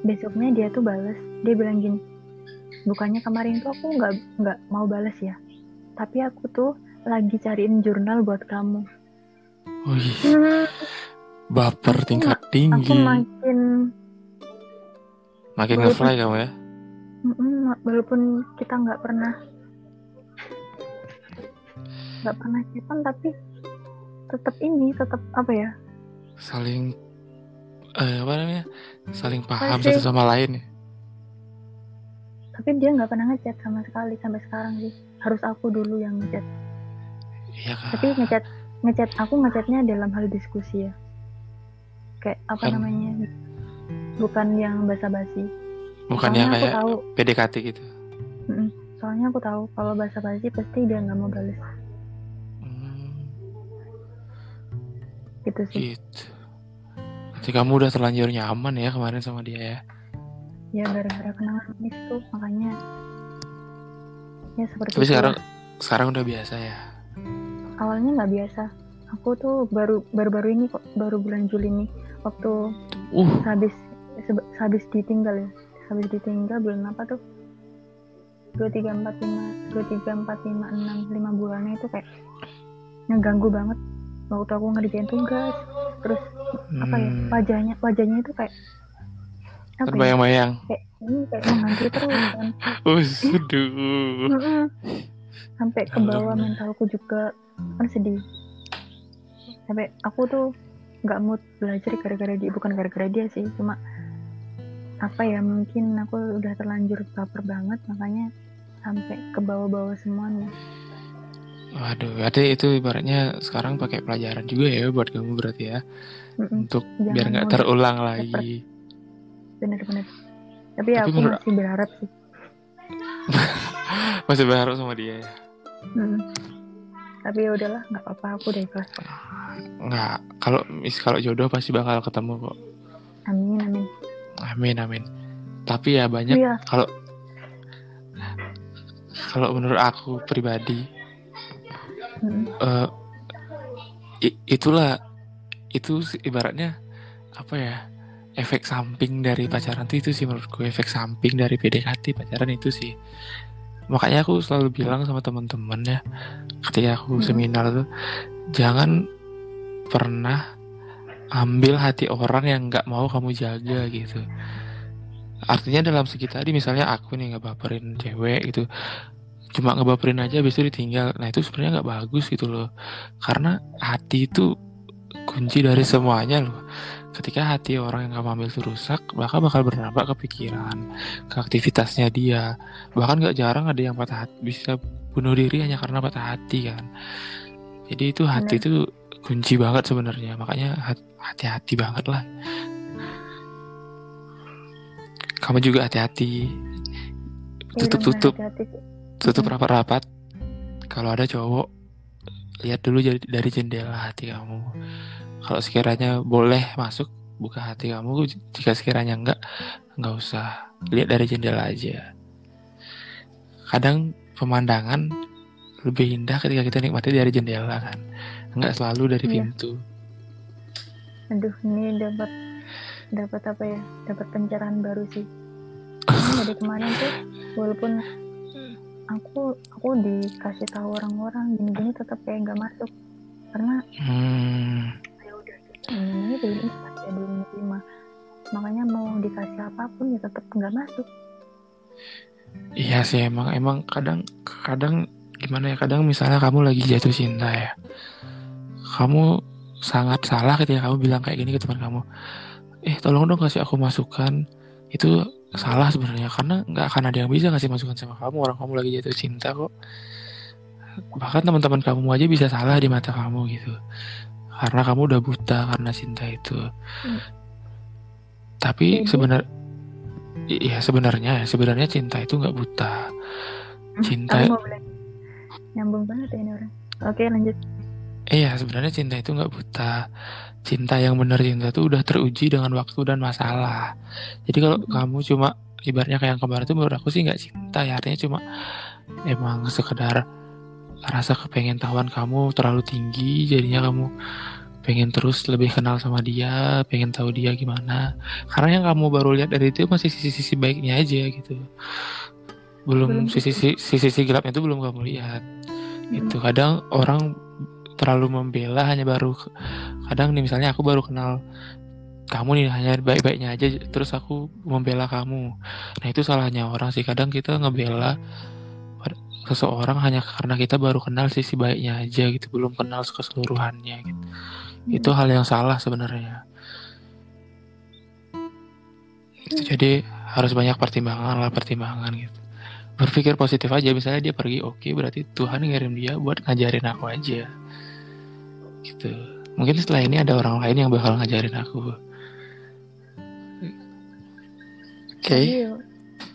besoknya dia tuh balas dia bilang gini bukannya kemarin tuh aku nggak nggak mau balas ya tapi aku tuh lagi cariin jurnal buat kamu. Wih, Hmm, baper Aku tingkat aku tinggi. makin Makin Walaupun- ngefly kamu ya. Mm-mm, walaupun kita nggak pernah nggak pernah chatan tapi tetap ini tetap apa ya Saling eh, apa namanya? Saling paham Masih. satu sama lain ya. tapi dia nggak pernah ngechat sama sekali sampai sekarang sih harus aku dulu yang ngechat Iya kan. tapi ngechat ngechat aku ngechatnya dalam hal diskusi ya kayak apa namanya bukan yang basa-basi Bukan soalnya kayak tahu. PDKT gitu. soalnya aku tahu kalau basa-basi pasti dia nggak mau balas. Hmm, gitu sih. Gitu. Berarti kamu udah terlanjur nyaman ya kemarin sama dia ya. ya gara-gara kenangan itu makanya ya seperti Tapi itu sekarang sekarang udah biasa ya. awalnya nggak biasa. Aku tuh baru baru-baru ini kok baru bulan Juli nih waktu Uh, habis habis ditinggal ya habis ditinggal bulan apa tuh? dua tiga empat lima dua tiga empat lima enam lima bulannya itu kayak ngeganggu banget. Waktu aku ngerjain tugas terus apa ya hmm, wajahnya wajahnya itu kayak apa ya? Terbayang-bayang. kayak ini kayak menghantui terus kan. [LAUGHS] Uh, sampai ke bawah mentalku juga kan sedih. Sampai aku tuh nggak mood belajar gara-gara dia bukan gara-gara dia sih cuma apa ya mungkin aku udah terlanjur baper banget makanya sampai ke bawah-bawah semuanya Waduh, berarti itu ibaratnya sekarang pakai pelajaran juga ya buat kamu berarti ya. Mm-mm, Untuk Jangan biar nggak terulang dapet. lagi. bener-bener tapi, Tapi aku menurut- masih berharap sih [LAUGHS] Masih berharap sama dia ya. Mm. tapi ya udahlah nggak apa-apa aku udah ikhlas kok. Nggak, kalau mis kalau jodoh pasti bakal ketemu kok. amin amin Amin amin. Tapi ya banyak iya kalau kalau menurut aku pribadi Mm. eh, i- itulah itu sih ibaratnya apa ya efek samping dari pacaran tuh itu sih menurutku efek samping dari PDKT pacaran itu sih makanya aku selalu bilang sama teman-teman ya ketika aku Hmm. seminar tuh jangan pernah ambil hati orang yang nggak mau kamu jaga gitu. Artinya dalam segi tadi misalnya aku nih ngebaperin cewek gitu. Cuma ngebaperin aja habis itu ditinggal. Nah itu sebenarnya nggak bagus gitu loh. Karena hati itu kunci dari semuanya loh. Ketika hati orang yang kamu ambil itu rusak bakal bakal berdampak ke pikiran ke aktivitasnya dia. Bahkan nggak jarang ada yang patah hati bisa bunuh diri hanya karena patah hati kan. Jadi itu hati itu kunci banget sebenarnya makanya hat- hati-hati banget lah. Kamu juga hati-hati. Iya, tutup-tutup. tutup rapat-rapat. Kalau ada cowok lihat dulu dari jendela hati kamu. Kalau sekiranya boleh masuk buka hati kamu. Jika sekiranya enggak nggak usah. Lihat dari jendela aja. Kadang pemandangan lebih indah ketika kita nikmati dari jendela kan? Nggak selalu dari Iya. pintu. Aduh ini dapat dapat apa ya? Dapat pencerahan baru sih. [LAUGHS] Ini dari kemarin tuh walaupun aku aku dikasih tahu orang-orang gini-gini tetap kayak nggak masuk. Karena hmm, ya udah ini belum ikhlas ya belum terima makanya mau dikasih apa pun ya tetap nggak masuk. Iya sih emang emang kadang kadang gimana ya kadang misalnya kamu lagi jatuh cinta ya kamu sangat salah ketika kamu bilang kayak gini ke teman kamu eh tolong dong kasih aku masukan. Itu salah sebenarnya karena nggak akan ada yang bisa ngasih masukan sama kamu. Orang kamu lagi jatuh cinta kok. Bahkan teman-teman kamu aja bisa salah di mata kamu gitu. Karena kamu udah buta karena cinta itu. Tapi Jadi- sebenar iya sebenarnya sebenarnya cinta itu nggak buta. Cinta- kamu mau bilang nyambung banget ya ini orang oke lanjut Iya, sebenarnya cinta itu nggak buta. Cinta yang benar cinta itu udah teruji dengan waktu dan masalah. Jadi kalau Mhm. kamu cuma ibaratnya kayak yang kemarin itu menurut aku sih nggak cinta ya. Artinya cuma emang sekedar rasa kepengen tahuan kamu terlalu tinggi, jadinya kamu pengen terus lebih kenal sama dia, pengen tahu dia gimana. Karena yang kamu baru lihat dari itu masih sisi-sisi baiknya aja gitu. Belum Belum sisi-sisi sisi gelapnya itu belum kamu lihat. Itu kadang orang terlalu membela hanya baru kadang nih misalnya aku baru kenal kamu nih hanya baik-baiknya aja terus aku membela kamu. Nah itu salahnya orang sih kadang kita ngebela seseorang hanya karena kita baru kenal sisi baiknya aja gitu belum kenal keseluruhannya gitu. Itu hal yang salah sebenarnya. Itu jadi harus banyak pertimbangan lah pertimbangan gitu berpikir positif aja. Misalnya dia pergi oke berarti Tuhan ngirim dia buat ngajarin aku aja. Gitu. Mungkin setelah ini ada orang lain yang bakal ngajarin aku. Oke. Jadi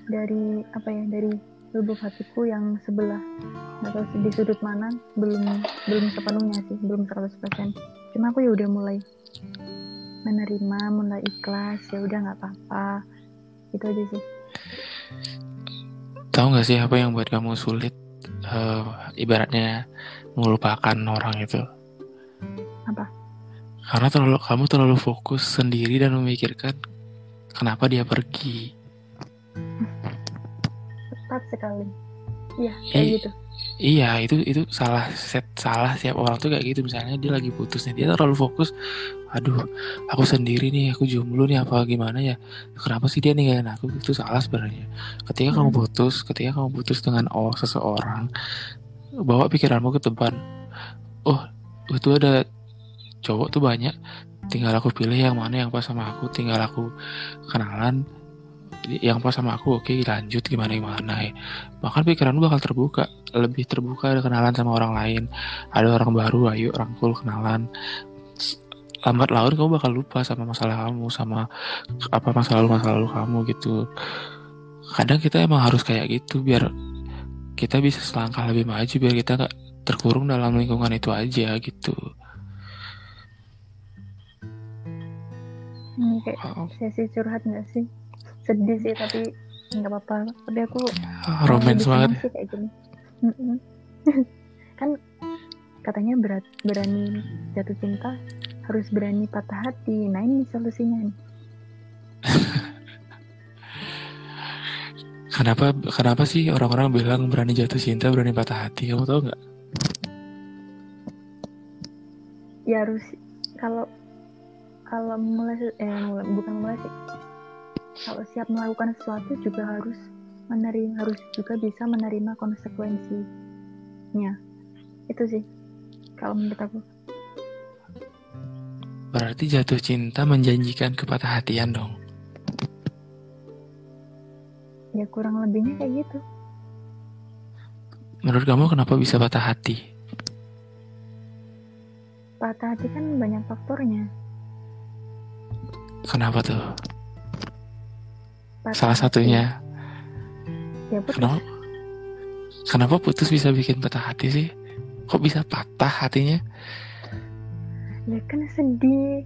dari apa ya dari lubuk hatiku yang sebelah atau di sudut mana belum belum sepenuhnya sih belum 100% cuma aku ya udah mulai menerima mulai ikhlas ya udah nggak apa-apa. Itu aja sih tahu nggak sih apa yang buat kamu sulit? Eh, ibaratnya melupakan orang itu? Apa? karena terlalu kamu terlalu fokus sendiri dan memikirkan kenapa dia pergi. Tepat sekali. Iya kayak I- gitu Iya itu itu salah set salah siap orang tuh kayak gitu. Misalnya dia lagi putus nih dia terlalu fokus aduh aku sendiri nih aku jomblo nih apa gimana ya? Kenapa sih dia ninggalin aku? Itu salah sebenarnya. Ketika kamu Hmm. putus ketika kamu putus dengan oh seseorang bawa pikiranmu ke depan. Oh itu ada cowok tuh banyak tinggal aku pilih yang mana yang pas sama aku tinggal aku kenalan yang pas sama aku oke lanjut gimana gimana ya. Bahkan pikiran lu bakal terbuka lebih terbuka ada kenalan sama orang lain. Ada orang baru ayo rangkul kenalan. Lambat laun kamu bakal lupa sama masalah kamu sama apa masa lalu masa lalu kamu gitu. Kadang kita emang harus kayak gitu biar kita bisa selangkah lebih maju biar kita nggak terkurung dalam lingkungan itu aja gitu. Hmm, kayak Wow. sesi curhat nggak sih? Sedih sih tapi nggak apa-apa. Tapi aku romance lebih banget sih kayak gini. [LAUGHS] Kan katanya berat berani jatuh cinta harus berani patah hati. Nah ini solusinya nih. [LAUGHS] Kenapa kenapa sih orang-orang bilang berani jatuh cinta, berani patah hati? Kamu tahu nggak? Ya harus kalau kalau mulai eh mulai- bukan mulai sih. Kalau siap melakukan sesuatu juga harus menerima harus juga bisa menerima konsekuensinya. Itu sih kalau menurut aku. Berarti jatuh cinta menjanjikan kepatah hatian dong. Ya kurang lebihnya kayak gitu. Menurut kamu kenapa bisa patah hati? Patah hati kan banyak faktornya. Kenapa tuh? Patah Salah satunya. Ya putus. Kenapa? Kenapa putus bisa bikin patah hati sih? Kok bisa patah hatinya? Ya kan sedih.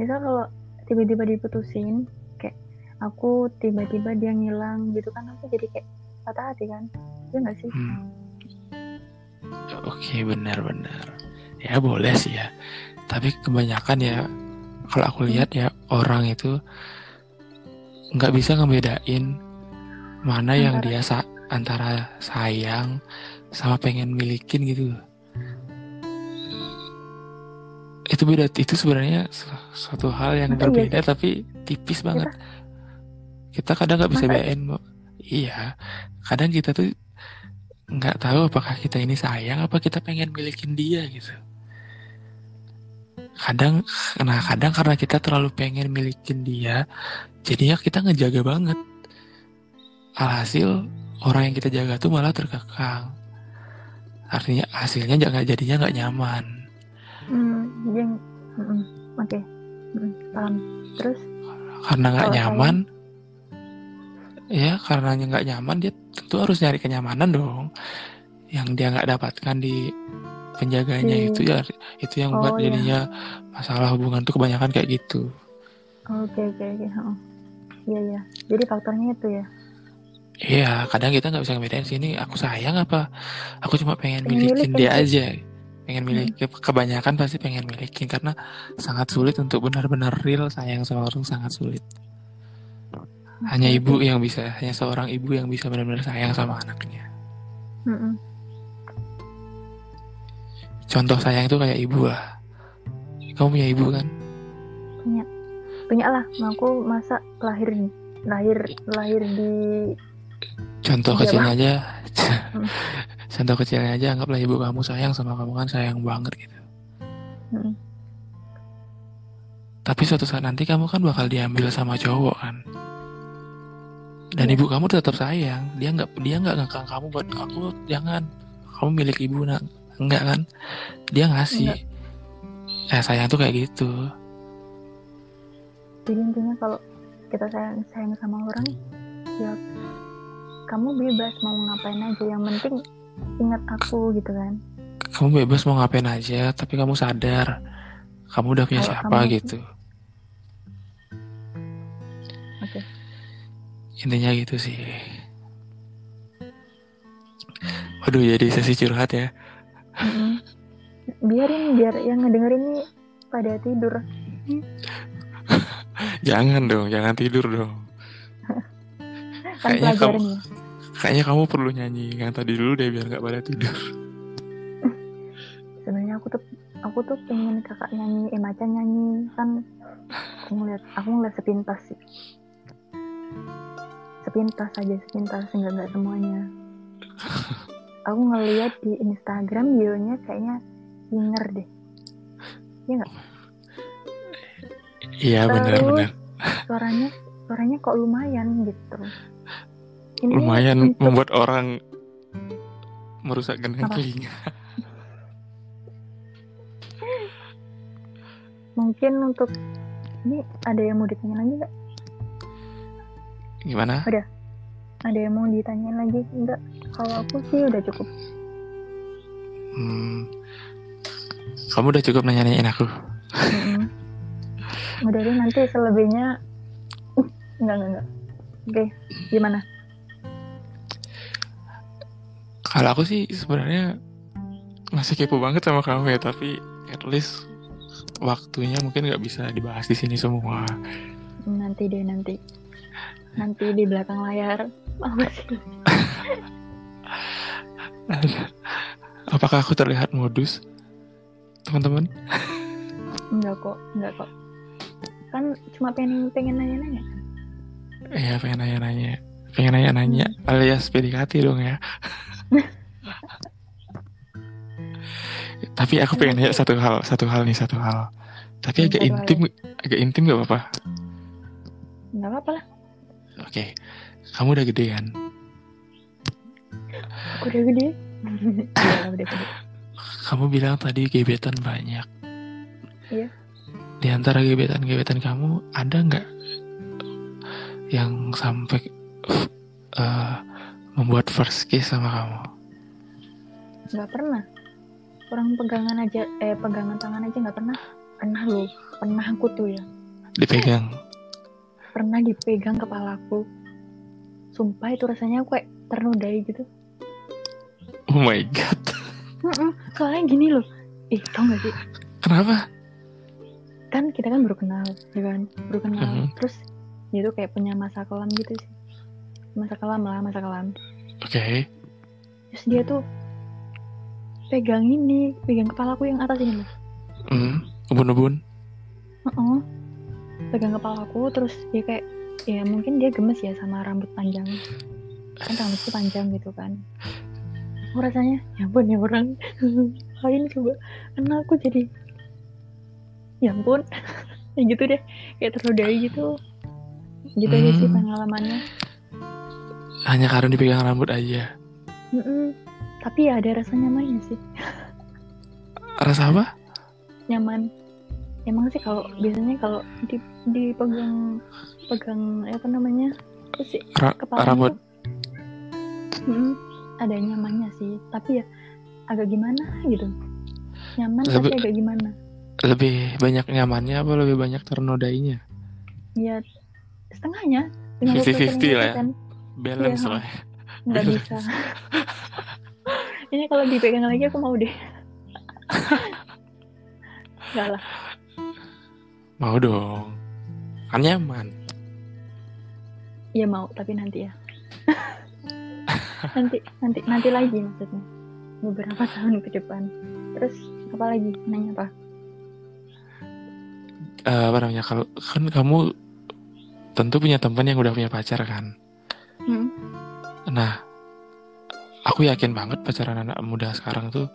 Misal kalau tiba-tiba diputusin, kayak aku tiba-tiba dia ngilang gitu kan aku jadi kayak patah hati kan. Iya nggak sih? Hmm. Oke, benar-benar. Ya boleh sih ya. Tapi kebanyakan ya, kalau aku lihat ya orang itu nggak bisa ngebedain mana yang Antara- dia sa antara sayang sama pengen milikin gitu. Itu beda. Itu sebenarnya su- suatu hal yang iya berbeda tapi tipis banget. Kita kadang nggak bisa bedain. Iya, kadang kita tuh nggak tahu apakah kita ini sayang apa kita pengen milikin dia gitu kadang nah kadang karena kita terlalu pengen milikin dia jadinya kita ngejaga banget alhasil orang yang kita jaga tuh malah terkekang artinya hasilnya jangan jadinya nggak nyaman Hmm, yang mm-mm. oke. Mm-mm, paham. Terus karena nggak nyaman ya karena nggak nyaman dia tentu harus nyari kenyamanan dong yang dia nggak dapatkan di penjaganya Di- itu ya itu yang Oh, buat iya. jadinya masalah hubungan tuh kebanyakan kayak gitu oke oke oke. heeh. Iya iya. Jadi faktornya itu ya. iya kadang kita nggak bisa ngebedain sini aku sayang apa aku cuma pengen Pengen milikin milikin dia sih. aja pengen miliki kebanyakan pasti pengen milikin karena sangat sulit untuk benar-benar real sayang sama orang sangat sulit hanya ibu yang bisa hanya seorang ibu yang bisa benar-benar sayang sama anaknya Mm-mm. contoh sayang itu kayak ibu lah kamu punya ibu kan. Punya lah. Aku masa lahir nih. Lahir lahir di contoh Iya, kecilnya aja Hmm. [LAUGHS] contoh kecilnya aja anggaplah ibu kamu sayang sama kamu kan sayang banget gitu Mm-mm. tapi suatu saat nanti kamu kan bakal diambil sama cowok kan dan Iya. ibu kamu tetap sayang dia nggak dia nggak ngekang kamu buat aku jangan kamu milik ibu nak enggak kan dia ngasih eh sayang tuh kayak gitu Jadi intinya kalau kita sayang sayang sama orang, ya kamu bebas mau ngapain aja. Yang penting ingat aku gitu kan. kamu bebas mau ngapain aja tapi kamu sadar kamu udah punya siapa kamu- gitu Oke. intinya gitu sih waduh jadi sesi curhat ya Mm-mm. Biarin biar yang ngedengerin nih pada tidur. [LAUGHS] jangan dong jangan tidur dong Kan Kayaknya kamu- ya. kayaknya kamu perlu nyanyi yang tadi dulu deh biar nggak pada tidur Sebenarnya aku tuh aku tuh pengen kakak nyanyi, eh macan nyanyi kan. Aku ngeliat aku ngeliat sepintas sih. Sepintas aja sepintas enggak enggak semuanya. Aku ngeliat di Instagram bionya kayaknya singer deh. iya Terus- benar-benar suaranya suaranya kok lumayan gitu ini Lumayan untuk- membuat orang merusak gendang Apa? telinga. [LAUGHS] mungkin untuk ini ada yang mau ditanya lagi nggak Gimana? ada yang mau ditanyain lagi enggak kalau aku sih udah cukup Hmm, kamu udah cukup nanya-nanyain aku. Mm-mm. udah deh nanti selebihnya uh, enggak enggak enggak. Oke gimana? Kalau aku sih sebenarnya masih kepo banget sama kamu ya, tapi at least waktunya mungkin nggak bisa dibahas di sini semua. nanti deh nanti. Nanti di belakang layar. Apa sih? [LAUGHS] Apakah aku terlihat modus, teman-teman? enggak kok enggak kok kan cuma pengen pengen nanya-nanya Iya, pengen nanya-nanya, pengen nanya-nanya, alias PDKT dong ya. [LAUGHS] Tapi aku pengen nanya satu hal, satu hal nih, satu hal. Tapi Hmm, agak satu hal intim, agak intim gak apa-apa. enggak apa-apa lah Oke, kamu udah gede kan? aku udah gede [LAUGHS] iya udah gede Kamu bilang tadi gebetan banyak. Iya. Di antara gebetan-gebetan kamu ada nggak yang sampai eh, membuat first kiss sama kamu? nggak pernah orang pegangan aja eh pegangan tangan aja nggak pernah pernah loh pernah aku tuh ya Dipegang. pernah dipegang kepalaku sumpah itu rasanya aku kayak ternodai gitu Oh my god. Soalnya gini loh ih tau gak sih Kenapa? Kan kita kan baru kenal ya kan baru kenal Mhm. terus dia tuh kayak punya masa kelam gitu sih masa kelam lah masa kelam Oke. terus dia tuh pegang ini pegang kepalaku yang atas ini loh Hmm. Ubun-ubun. Heeh. pegang kepalaku terus dia kayak ya mungkin dia gemes ya sama rambut panjang kan rambutku panjang gitu kan aku rasanya ya ampun ya orang [LAUGHS] lain coba karena aku jadi ya ampun. [LAUGHS] Ya gitu deh. Kayak ternodai gitu. Gitu aja sih Hmm. pengalamannya. Hanya karena dipegang rambut aja. Mm-mm. tapi ya ada rasa nyamannya sih. [LAUGHS] Rasa apa? nyaman. Emang sih kalau biasanya kalau di dipegang pegang apa namanya? Apa sih? Ra- kepala rambut. Mm, ada nyamannya sih. Tapi ya agak gimana gitu. Nyaman tapi agak gimana Lebih banyak nyamannya apa lebih banyak ternodainya? ya setengahnya 50-50 lah ya. 50% Balance Iya. lah. nggak bisa ini kalau dipegang lagi aku mau deh [LAUGHS] nggak lah Mau dong. Kan nyaman. ya mau tapi nanti ya [LAUGHS] nanti nanti nanti lagi maksudnya beberapa tahun ke depan terus apa lagi nanya apa Eh, apa namanya? Kalau kan kamu tentu punya teman yang udah punya pacar kan? Hmm. Nah, aku yakin banget pacaran anak muda sekarang tuh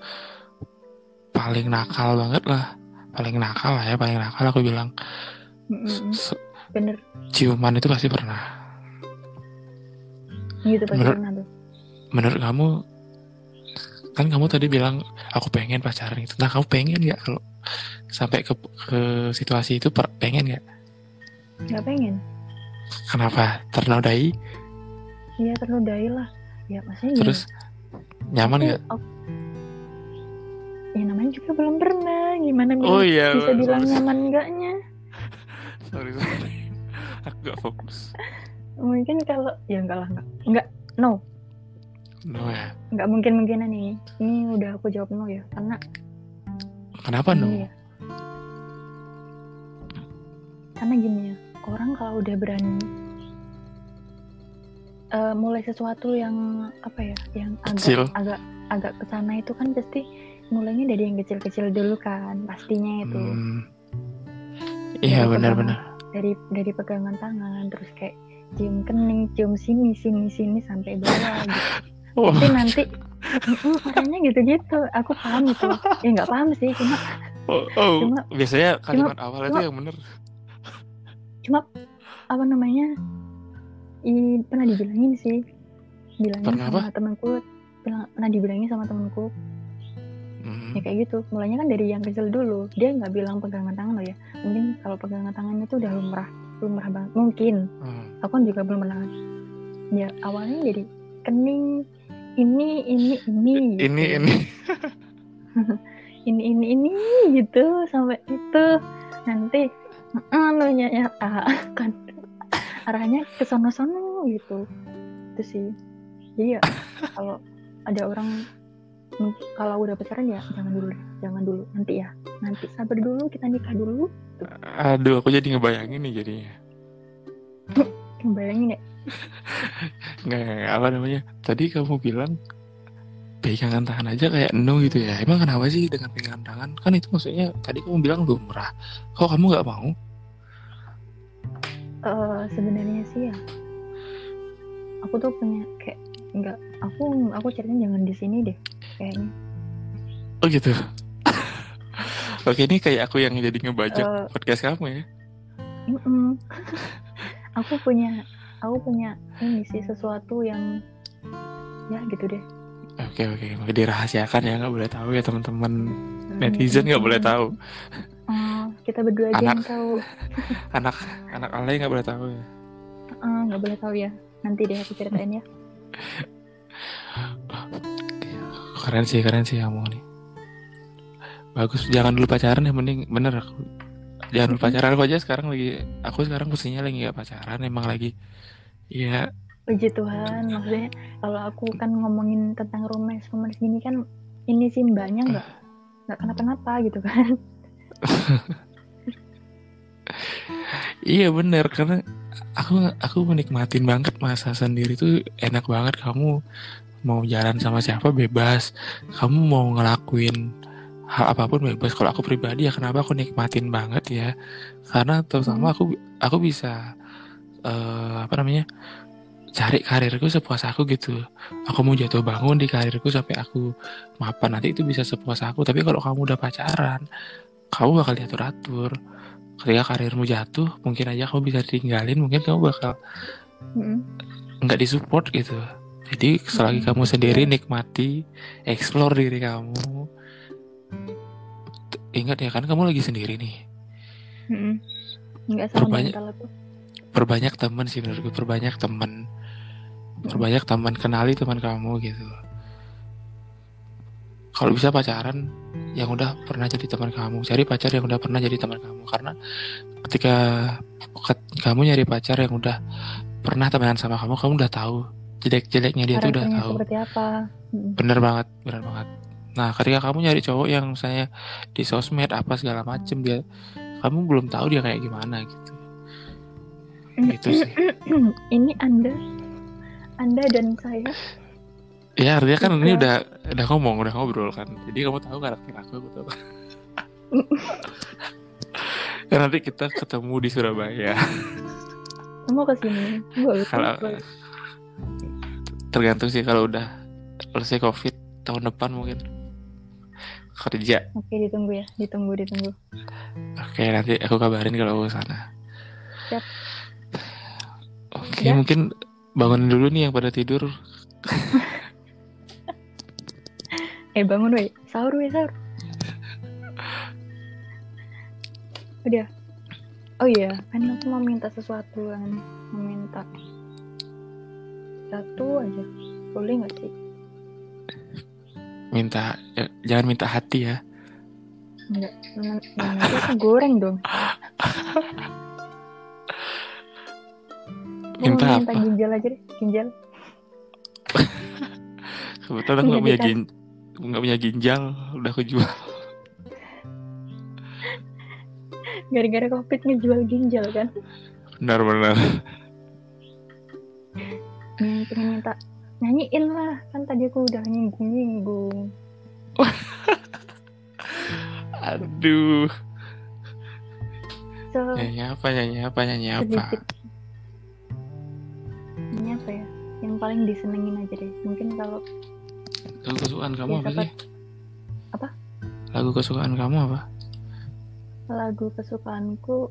paling nakal banget lah. Paling nakal lah ya, paling nakal aku bilang. Se- bener Ciuman itu pasti pernah. gitu pasti Menurut- pernah tuh Menurut kamu, kan kamu tadi bilang aku pengen pacaran itu. Nah, kamu pengen nggak kalau sampai ke, ke situasi itu per- pengen nggak? nggak pengen Kenapa? Ternodai? Iya ternodai lah ya maksudnya gini, Terus nyaman aku- nggak? ya namanya juga belum pernah gimana Oh bisa- iya, bisa bilang sorry, nyaman enggaknya sorry, sorry. [LAUGHS] Aku gak fokus. mungkin kalau ya enggak lah enggak enggak no No ya. enggak mungkin mungkinan ini ini udah aku jawab no ya karena Kenapa no? Gini ya. Karena gini ya, orang kalau udah berani eh, mulai sesuatu yang apa ya, yang Kecil. agak agak agak ke sana itu kan pasti mulainya dari yang kecil-kecil dulu kan, pastinya itu Hmm. Iya benar-benar. dari dari pegangan tangan, terus kayak cium kening, cium sini, sini, sini sampai bawah gitu. [LAUGHS] Oh, Tapi nanti [LAUGHS] caranya gitu-gitu. Aku paham itu. Ya nggak paham sih, cuma oh, oh, cuma- biasanya kalimat awal itu cuma- yang bener. cuma apa namanya i, pernah dibilangin sih bilangin Pernah sama apa? temanku bilang pernah dibilangin sama temanku Hmm. ya kayak gitu mulainya kan dari yang kecil dulu dia nggak bilang pegangan tangan loh ya mungkin kalau pegangan tangannya tuh udah lumrah lumrah banget mungkin Hmm. aku kan juga belum pernah ya awalnya jadi kening ini ini ini gitu. Ini ini. [LAUGHS] Ini ini ini gitu sampai itu. Nanti lo nyanyi ah, [LAUGHS] kan. Arahnya ke sono sono gitu. Itu sih. Jadi ya kalau ada orang kalau udah pacaran ya jangan dulu jangan dulu. Nanti ya. Nanti sabar dulu kita nikah dulu. Aduh, aku jadi ngebayangin nih jadinya. [LAUGHS] bayangin ya Nggak, nggak, apa namanya? Tadi kamu bilang pegangan tangan aja kayak no gitu ya. Emang kenapa sih dengan pegangan tangan? Kan itu maksudnya tadi kamu bilang lumrah. Kok kamu nggak mau? Eh, sebenarnya sih ya aku tuh punya kayak enggak aku aku ceritanya jangan di sini deh kayaknya Oh gitu. [LAUGHS] Oke, ini kayak aku yang jadi ngebajak Eh. podcast kamu ya. Mm-mm. [LAUGHS] aku punya aku punya ini sih sesuatu yang ya gitu deh Oke oke, mau dirahasiakan ya nggak boleh tahu ya teman-teman netizen nggak boleh tahu. Oh, kita berdua aja Anak. yang tahu [LAUGHS] Anak anak alay nggak boleh tahu ya. Nggak boleh tahu ya nanti deh aku ceritain ya Keren sih keren sih kamu nih. Bagus, jangan dulu pacaran ya mending bener aku. Jangan pacaran aku aja sekarang lagi. Aku sekarang posisinya lagi nggak pacaran, emang lagi. Ya puji Tuhan maksudnya kalau aku kan ngomongin tentang romance romance gini kan ini sih mbaknya nggak nggak kenapa-napa gitu kan [LAUGHS] Iya bener karena aku aku menikmatin banget masa sendiri tuh enak banget kamu mau jalan sama siapa bebas kamu mau ngelakuin hal apa pun bebas. Kalau aku pribadi ya kenapa aku nikmatin banget ya? Karena terutama aku aku bisa eh, apa namanya cari karirku sepuas aku gitu. Aku mau jatuh bangun di karirku sampai aku mapan nanti itu bisa sepuas aku. Tapi kalau kamu udah pacaran kamu bakal diatur atur ketika karirmu jatuh mungkin aja kamu bisa tinggalin mungkin kamu bakal Mm-mm. nggak disupport gitu. Jadi selagi Hmm, kamu sendiri iya. nikmati explore diri kamu ingat ya kan kamu lagi sendiri nih. Nggak sama Perbanyak- aku. perbanyak teman sih menurutku perbanyak teman perbanyak teman kenali teman kamu gitu. Kalau bisa pacaran yang udah pernah jadi teman kamu. Cari pacar yang udah pernah jadi teman kamu. Karena ketika ket- kamu nyari pacar yang udah pernah temenan sama kamu kamu udah tahu jelek-jeleknya dia tuh udah tahu. seperti apa. Bener banget bener banget nah ketika kamu nyari cowok yang misalnya di sosmed apa segala macem dia kamu belum tahu dia kayak gimana gitu. Gitu sih. ini anda anda dan saya. Ya artinya kan ini Juga. udah udah ngomong udah ngobrol kan. Jadi kamu tahu karakter aku aku tahu ya nanti kita ketemu di Surabaya. Mau ke sini boleh kalau tergantung sih kalau udah selesai covid tahun depan mungkin kerja oke ditunggu ya ditunggu ditunggu. Oke nanti aku kabarin kalau aku sana Siap. oke Ya. mungkin bangun dulu nih yang pada tidur. [LAUGHS] Eh bangun weh. Sahur weh sahur. Udah. Oh iya kan aku mau minta sesuatu kan. Mau minta. Satu aja. Boleh nggak sih minta ya, jangan minta hati ya Enggak, nanti goreng dong. [LAUGHS] Minta mau minta apa? ginjal aja deh, ginjal. [LAUGHS] kebetulan aku nggak punya gin nggak punya ginjal udah aku jual Gara-gara covid ngejual ginjal kan. benar-benar Yang pengen minta nyanyiin lah, kan tadi aku udah nyinggung-nyinggung. [LAUGHS] aduh So, nyanyi apa nyanyi apa nyanyi apa. Ini apa ya? Yang paling disenengin aja deh. Mungkin kalau lagu kesukaan kamu Ya, apa sih Apa? lagu kesukaan kamu apa lagu kesukaanku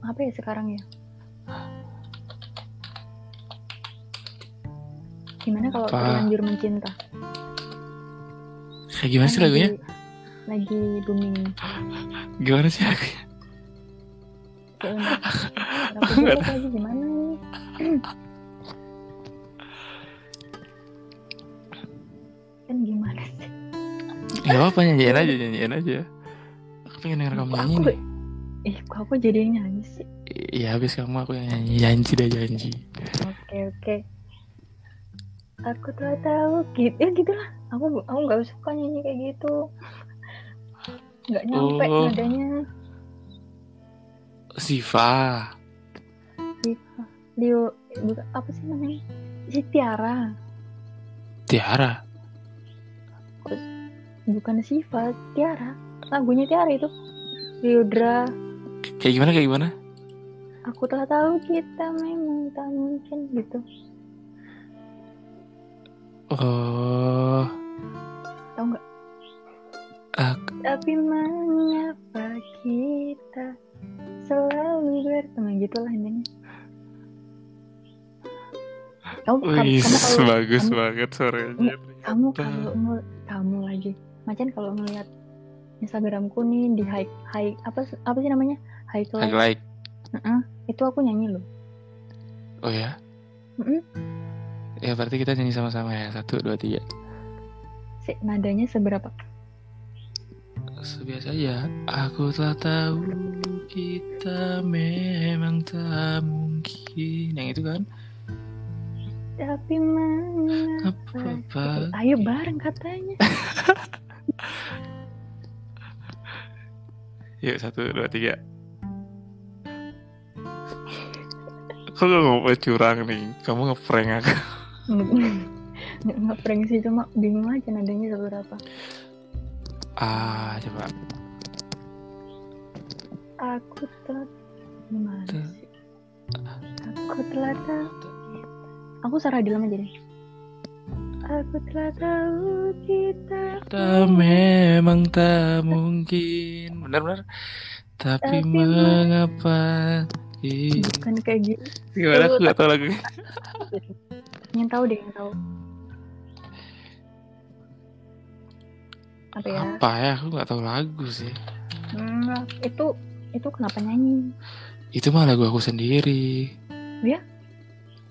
apa ya sekarang ya? Gimana kalau Apa? terlanjur mencinta? Kayak gimana sih lagunya? Lagi, booming. Gimana sih [LAUGHS] lagunya? Aku Nggak lagi gimana nih? kan gimana sih? Gak apa nyanyiin aja, nyanyiin aja. Aku pengen denger kamu nyanyi aku, nih. Ih, kok aku jadi yang nyanyi sih? Iya habis kamu aku yang nyanyi janji deh janji. Oke oke. Aku telah tahu gitu ya gitulah. Aku aku nggak suka nyanyi kayak gitu. Nggak nyampe Oh. nadanya. Siva. Leo bukan apa sih namanya? Si Tiara. Tiara. Bukan Siva, Tiara. Lagunya Tiara itu. Liodra. Kayak gimana kayak gimana? Aku telah tahu kita memang tak mungkin gitu. Oh. Tahu nggak? Aku, Tapi mengapa kita selalu bertemu gitu lah intinya. Kamu, kamu, wih, kamu kalau bagus kamu- banget suaranya. kamu kalau ngel- kamu lagi macan kalau ngelihat Instagramku nih di high high apa apa sih namanya high class Like like. Heeh, itu aku nyanyi loh Oh ya. Mm-mm. Ya berarti kita nyanyi sama-sama ya. Satu, dua, tiga. si nadanya seberapa Sebiasa aja. Aku telah tahu kita memang tak mungkin. Yang itu kan? tapi mengapa Apa? ayo bareng katanya [LAUGHS] Yuk satu, dua, tiga. Kok gak mau curang nih? Kamu ngeprank aku. Nggak ngeprank sih cuma bingung aja nadanya seberapa Ah, coba. aku telah gimana Tuh. sih aku telah tahu aku Sarah Dilam aja deh aku telah tahu kita Kita memang tak mungkin. Benar-benar. Tapi Tapi mengapa? Bukan kayak gitu Gimana aku gak tau lagunya. [LAUGHS] yang tahu deh yang tahu apa ya Apa ya? Aku gak tahu lagu sih. Hmm, itu itu kenapa nyanyi Itu mah lagu aku sendiri. Ya?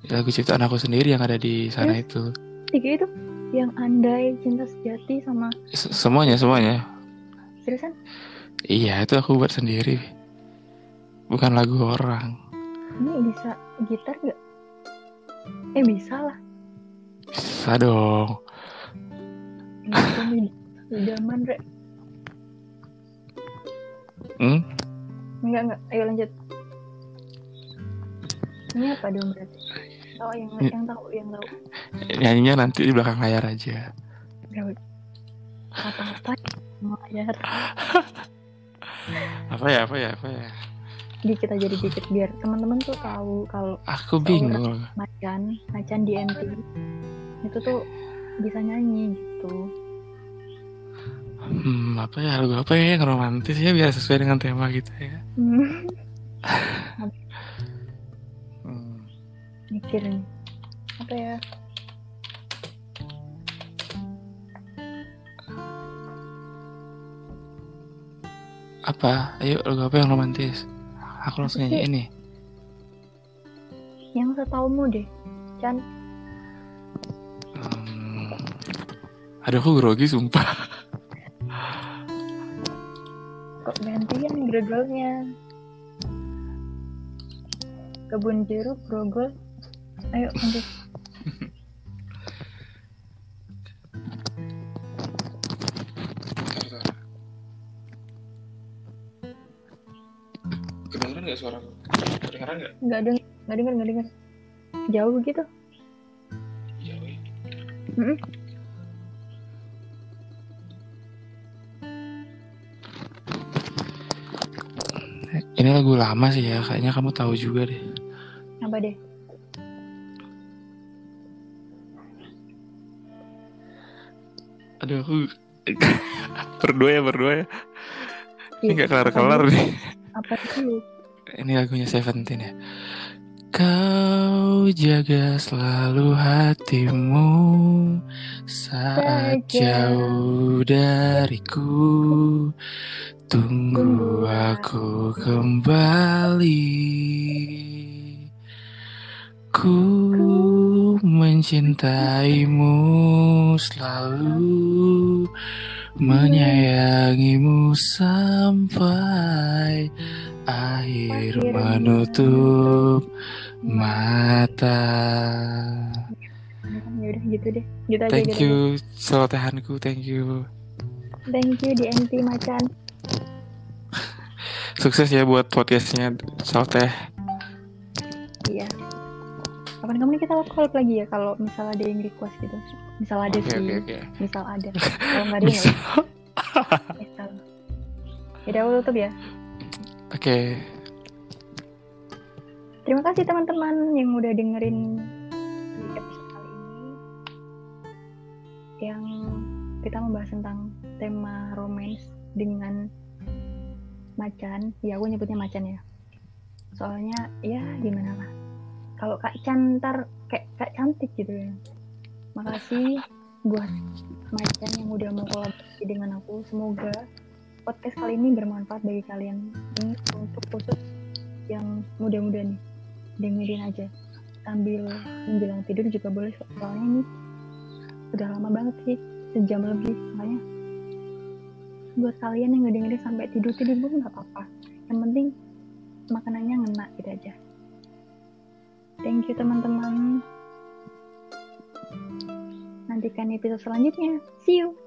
Lagu ciptaan aku sendiri yang ada di sana itu. tiga itu yang andai cinta sejati sama S- Semuanya, semuanya. seriusan Iya, itu aku buat sendiri. Bukan lagu orang. ini bisa gitar nggak eh bisa lah Bisa dong. zaman rek. Hmm? enggak enggak. Ayo lanjut. Ini apa dong berarti tahu yang Ini- yang tahu yang tahu. Nyanyinya nanti di belakang layar aja. Apa apa [LAUGHS] layar? Apa ya, apa ya, apa ya. Dikit aja dikit biar teman-teman tuh tahu kalau Aku bingung. macan macan di NT itu tuh bisa nyanyi gitu Hmm, apa ya, lagu apa ya yang romantis ya biar sesuai dengan tema kita ya. Hmm, [LAUGHS] mikir nih apa ya Apa? Ayo lagu apa yang romantis? Aku langsung nyanyiin nih. yang setaumu deh Chan Hmm. Aduh aku grogi sumpah. kok gantian grogolnya kebun jeruk grogol ayo lanjut Kedengeran gak suara aku? Kedengeran gak? nggak denger nggak denger nggak denger jauh gitu Iya, wih. Mm-mm. Ini lagu lama sih ya, kayaknya kamu tahu juga deh. apa deh Aduh aku [LAUGHS] berdua ya berdua ya. Ini Ih, gak kelar apa kelar dulu? nih. apa dulu Ini lagunya Seventeen ya. Kau jaga selalu hatimu saat jauh dariku. Tunggu aku kembali. Ku mencintaimu selalu, menyayangimu sampai Akhir menutup mata. Ya udah gitu deh. Gitu aja Thank gitu. you, celotehanku, thank you. Thank you DNT Macan. [LAUGHS] Sukses ya buat podcastnya celoteh. Iya. Kapan kamu kita collab lagi ya kalau misal ada yang request gitu. Misal ada Oke sih. oke oke. Misal ada. [LAUGHS] Kalau nggak ada ya usah. Misal. Yaudah aku tutup ya. Oke. Terima kasih teman-teman yang udah dengerin di episode kali ini. Yang kita membahas tentang tema romance dengan macan. Ya aku nyebutnya macan ya. Soalnya ya gimana lah. Kalau Kak Chan ntar kayak Kak cantik gitu ya. Makasih buat macan yang udah mau kolaborasi dengan aku. Semoga podcast kali ini bermanfaat bagi kalian. Ini untuk khusus yang muda-muda nih. Dengerin aja. Sambil menjelang tidur juga boleh soalnya ini udah lama banget sih. Sejam lebih makanya. Buat kalian yang ngedengerin sampai tidur tidur pun nggak apa-apa. Yang penting makanannya ngena gitu aja. Thank you teman-teman. Nantikan episode selanjutnya. See you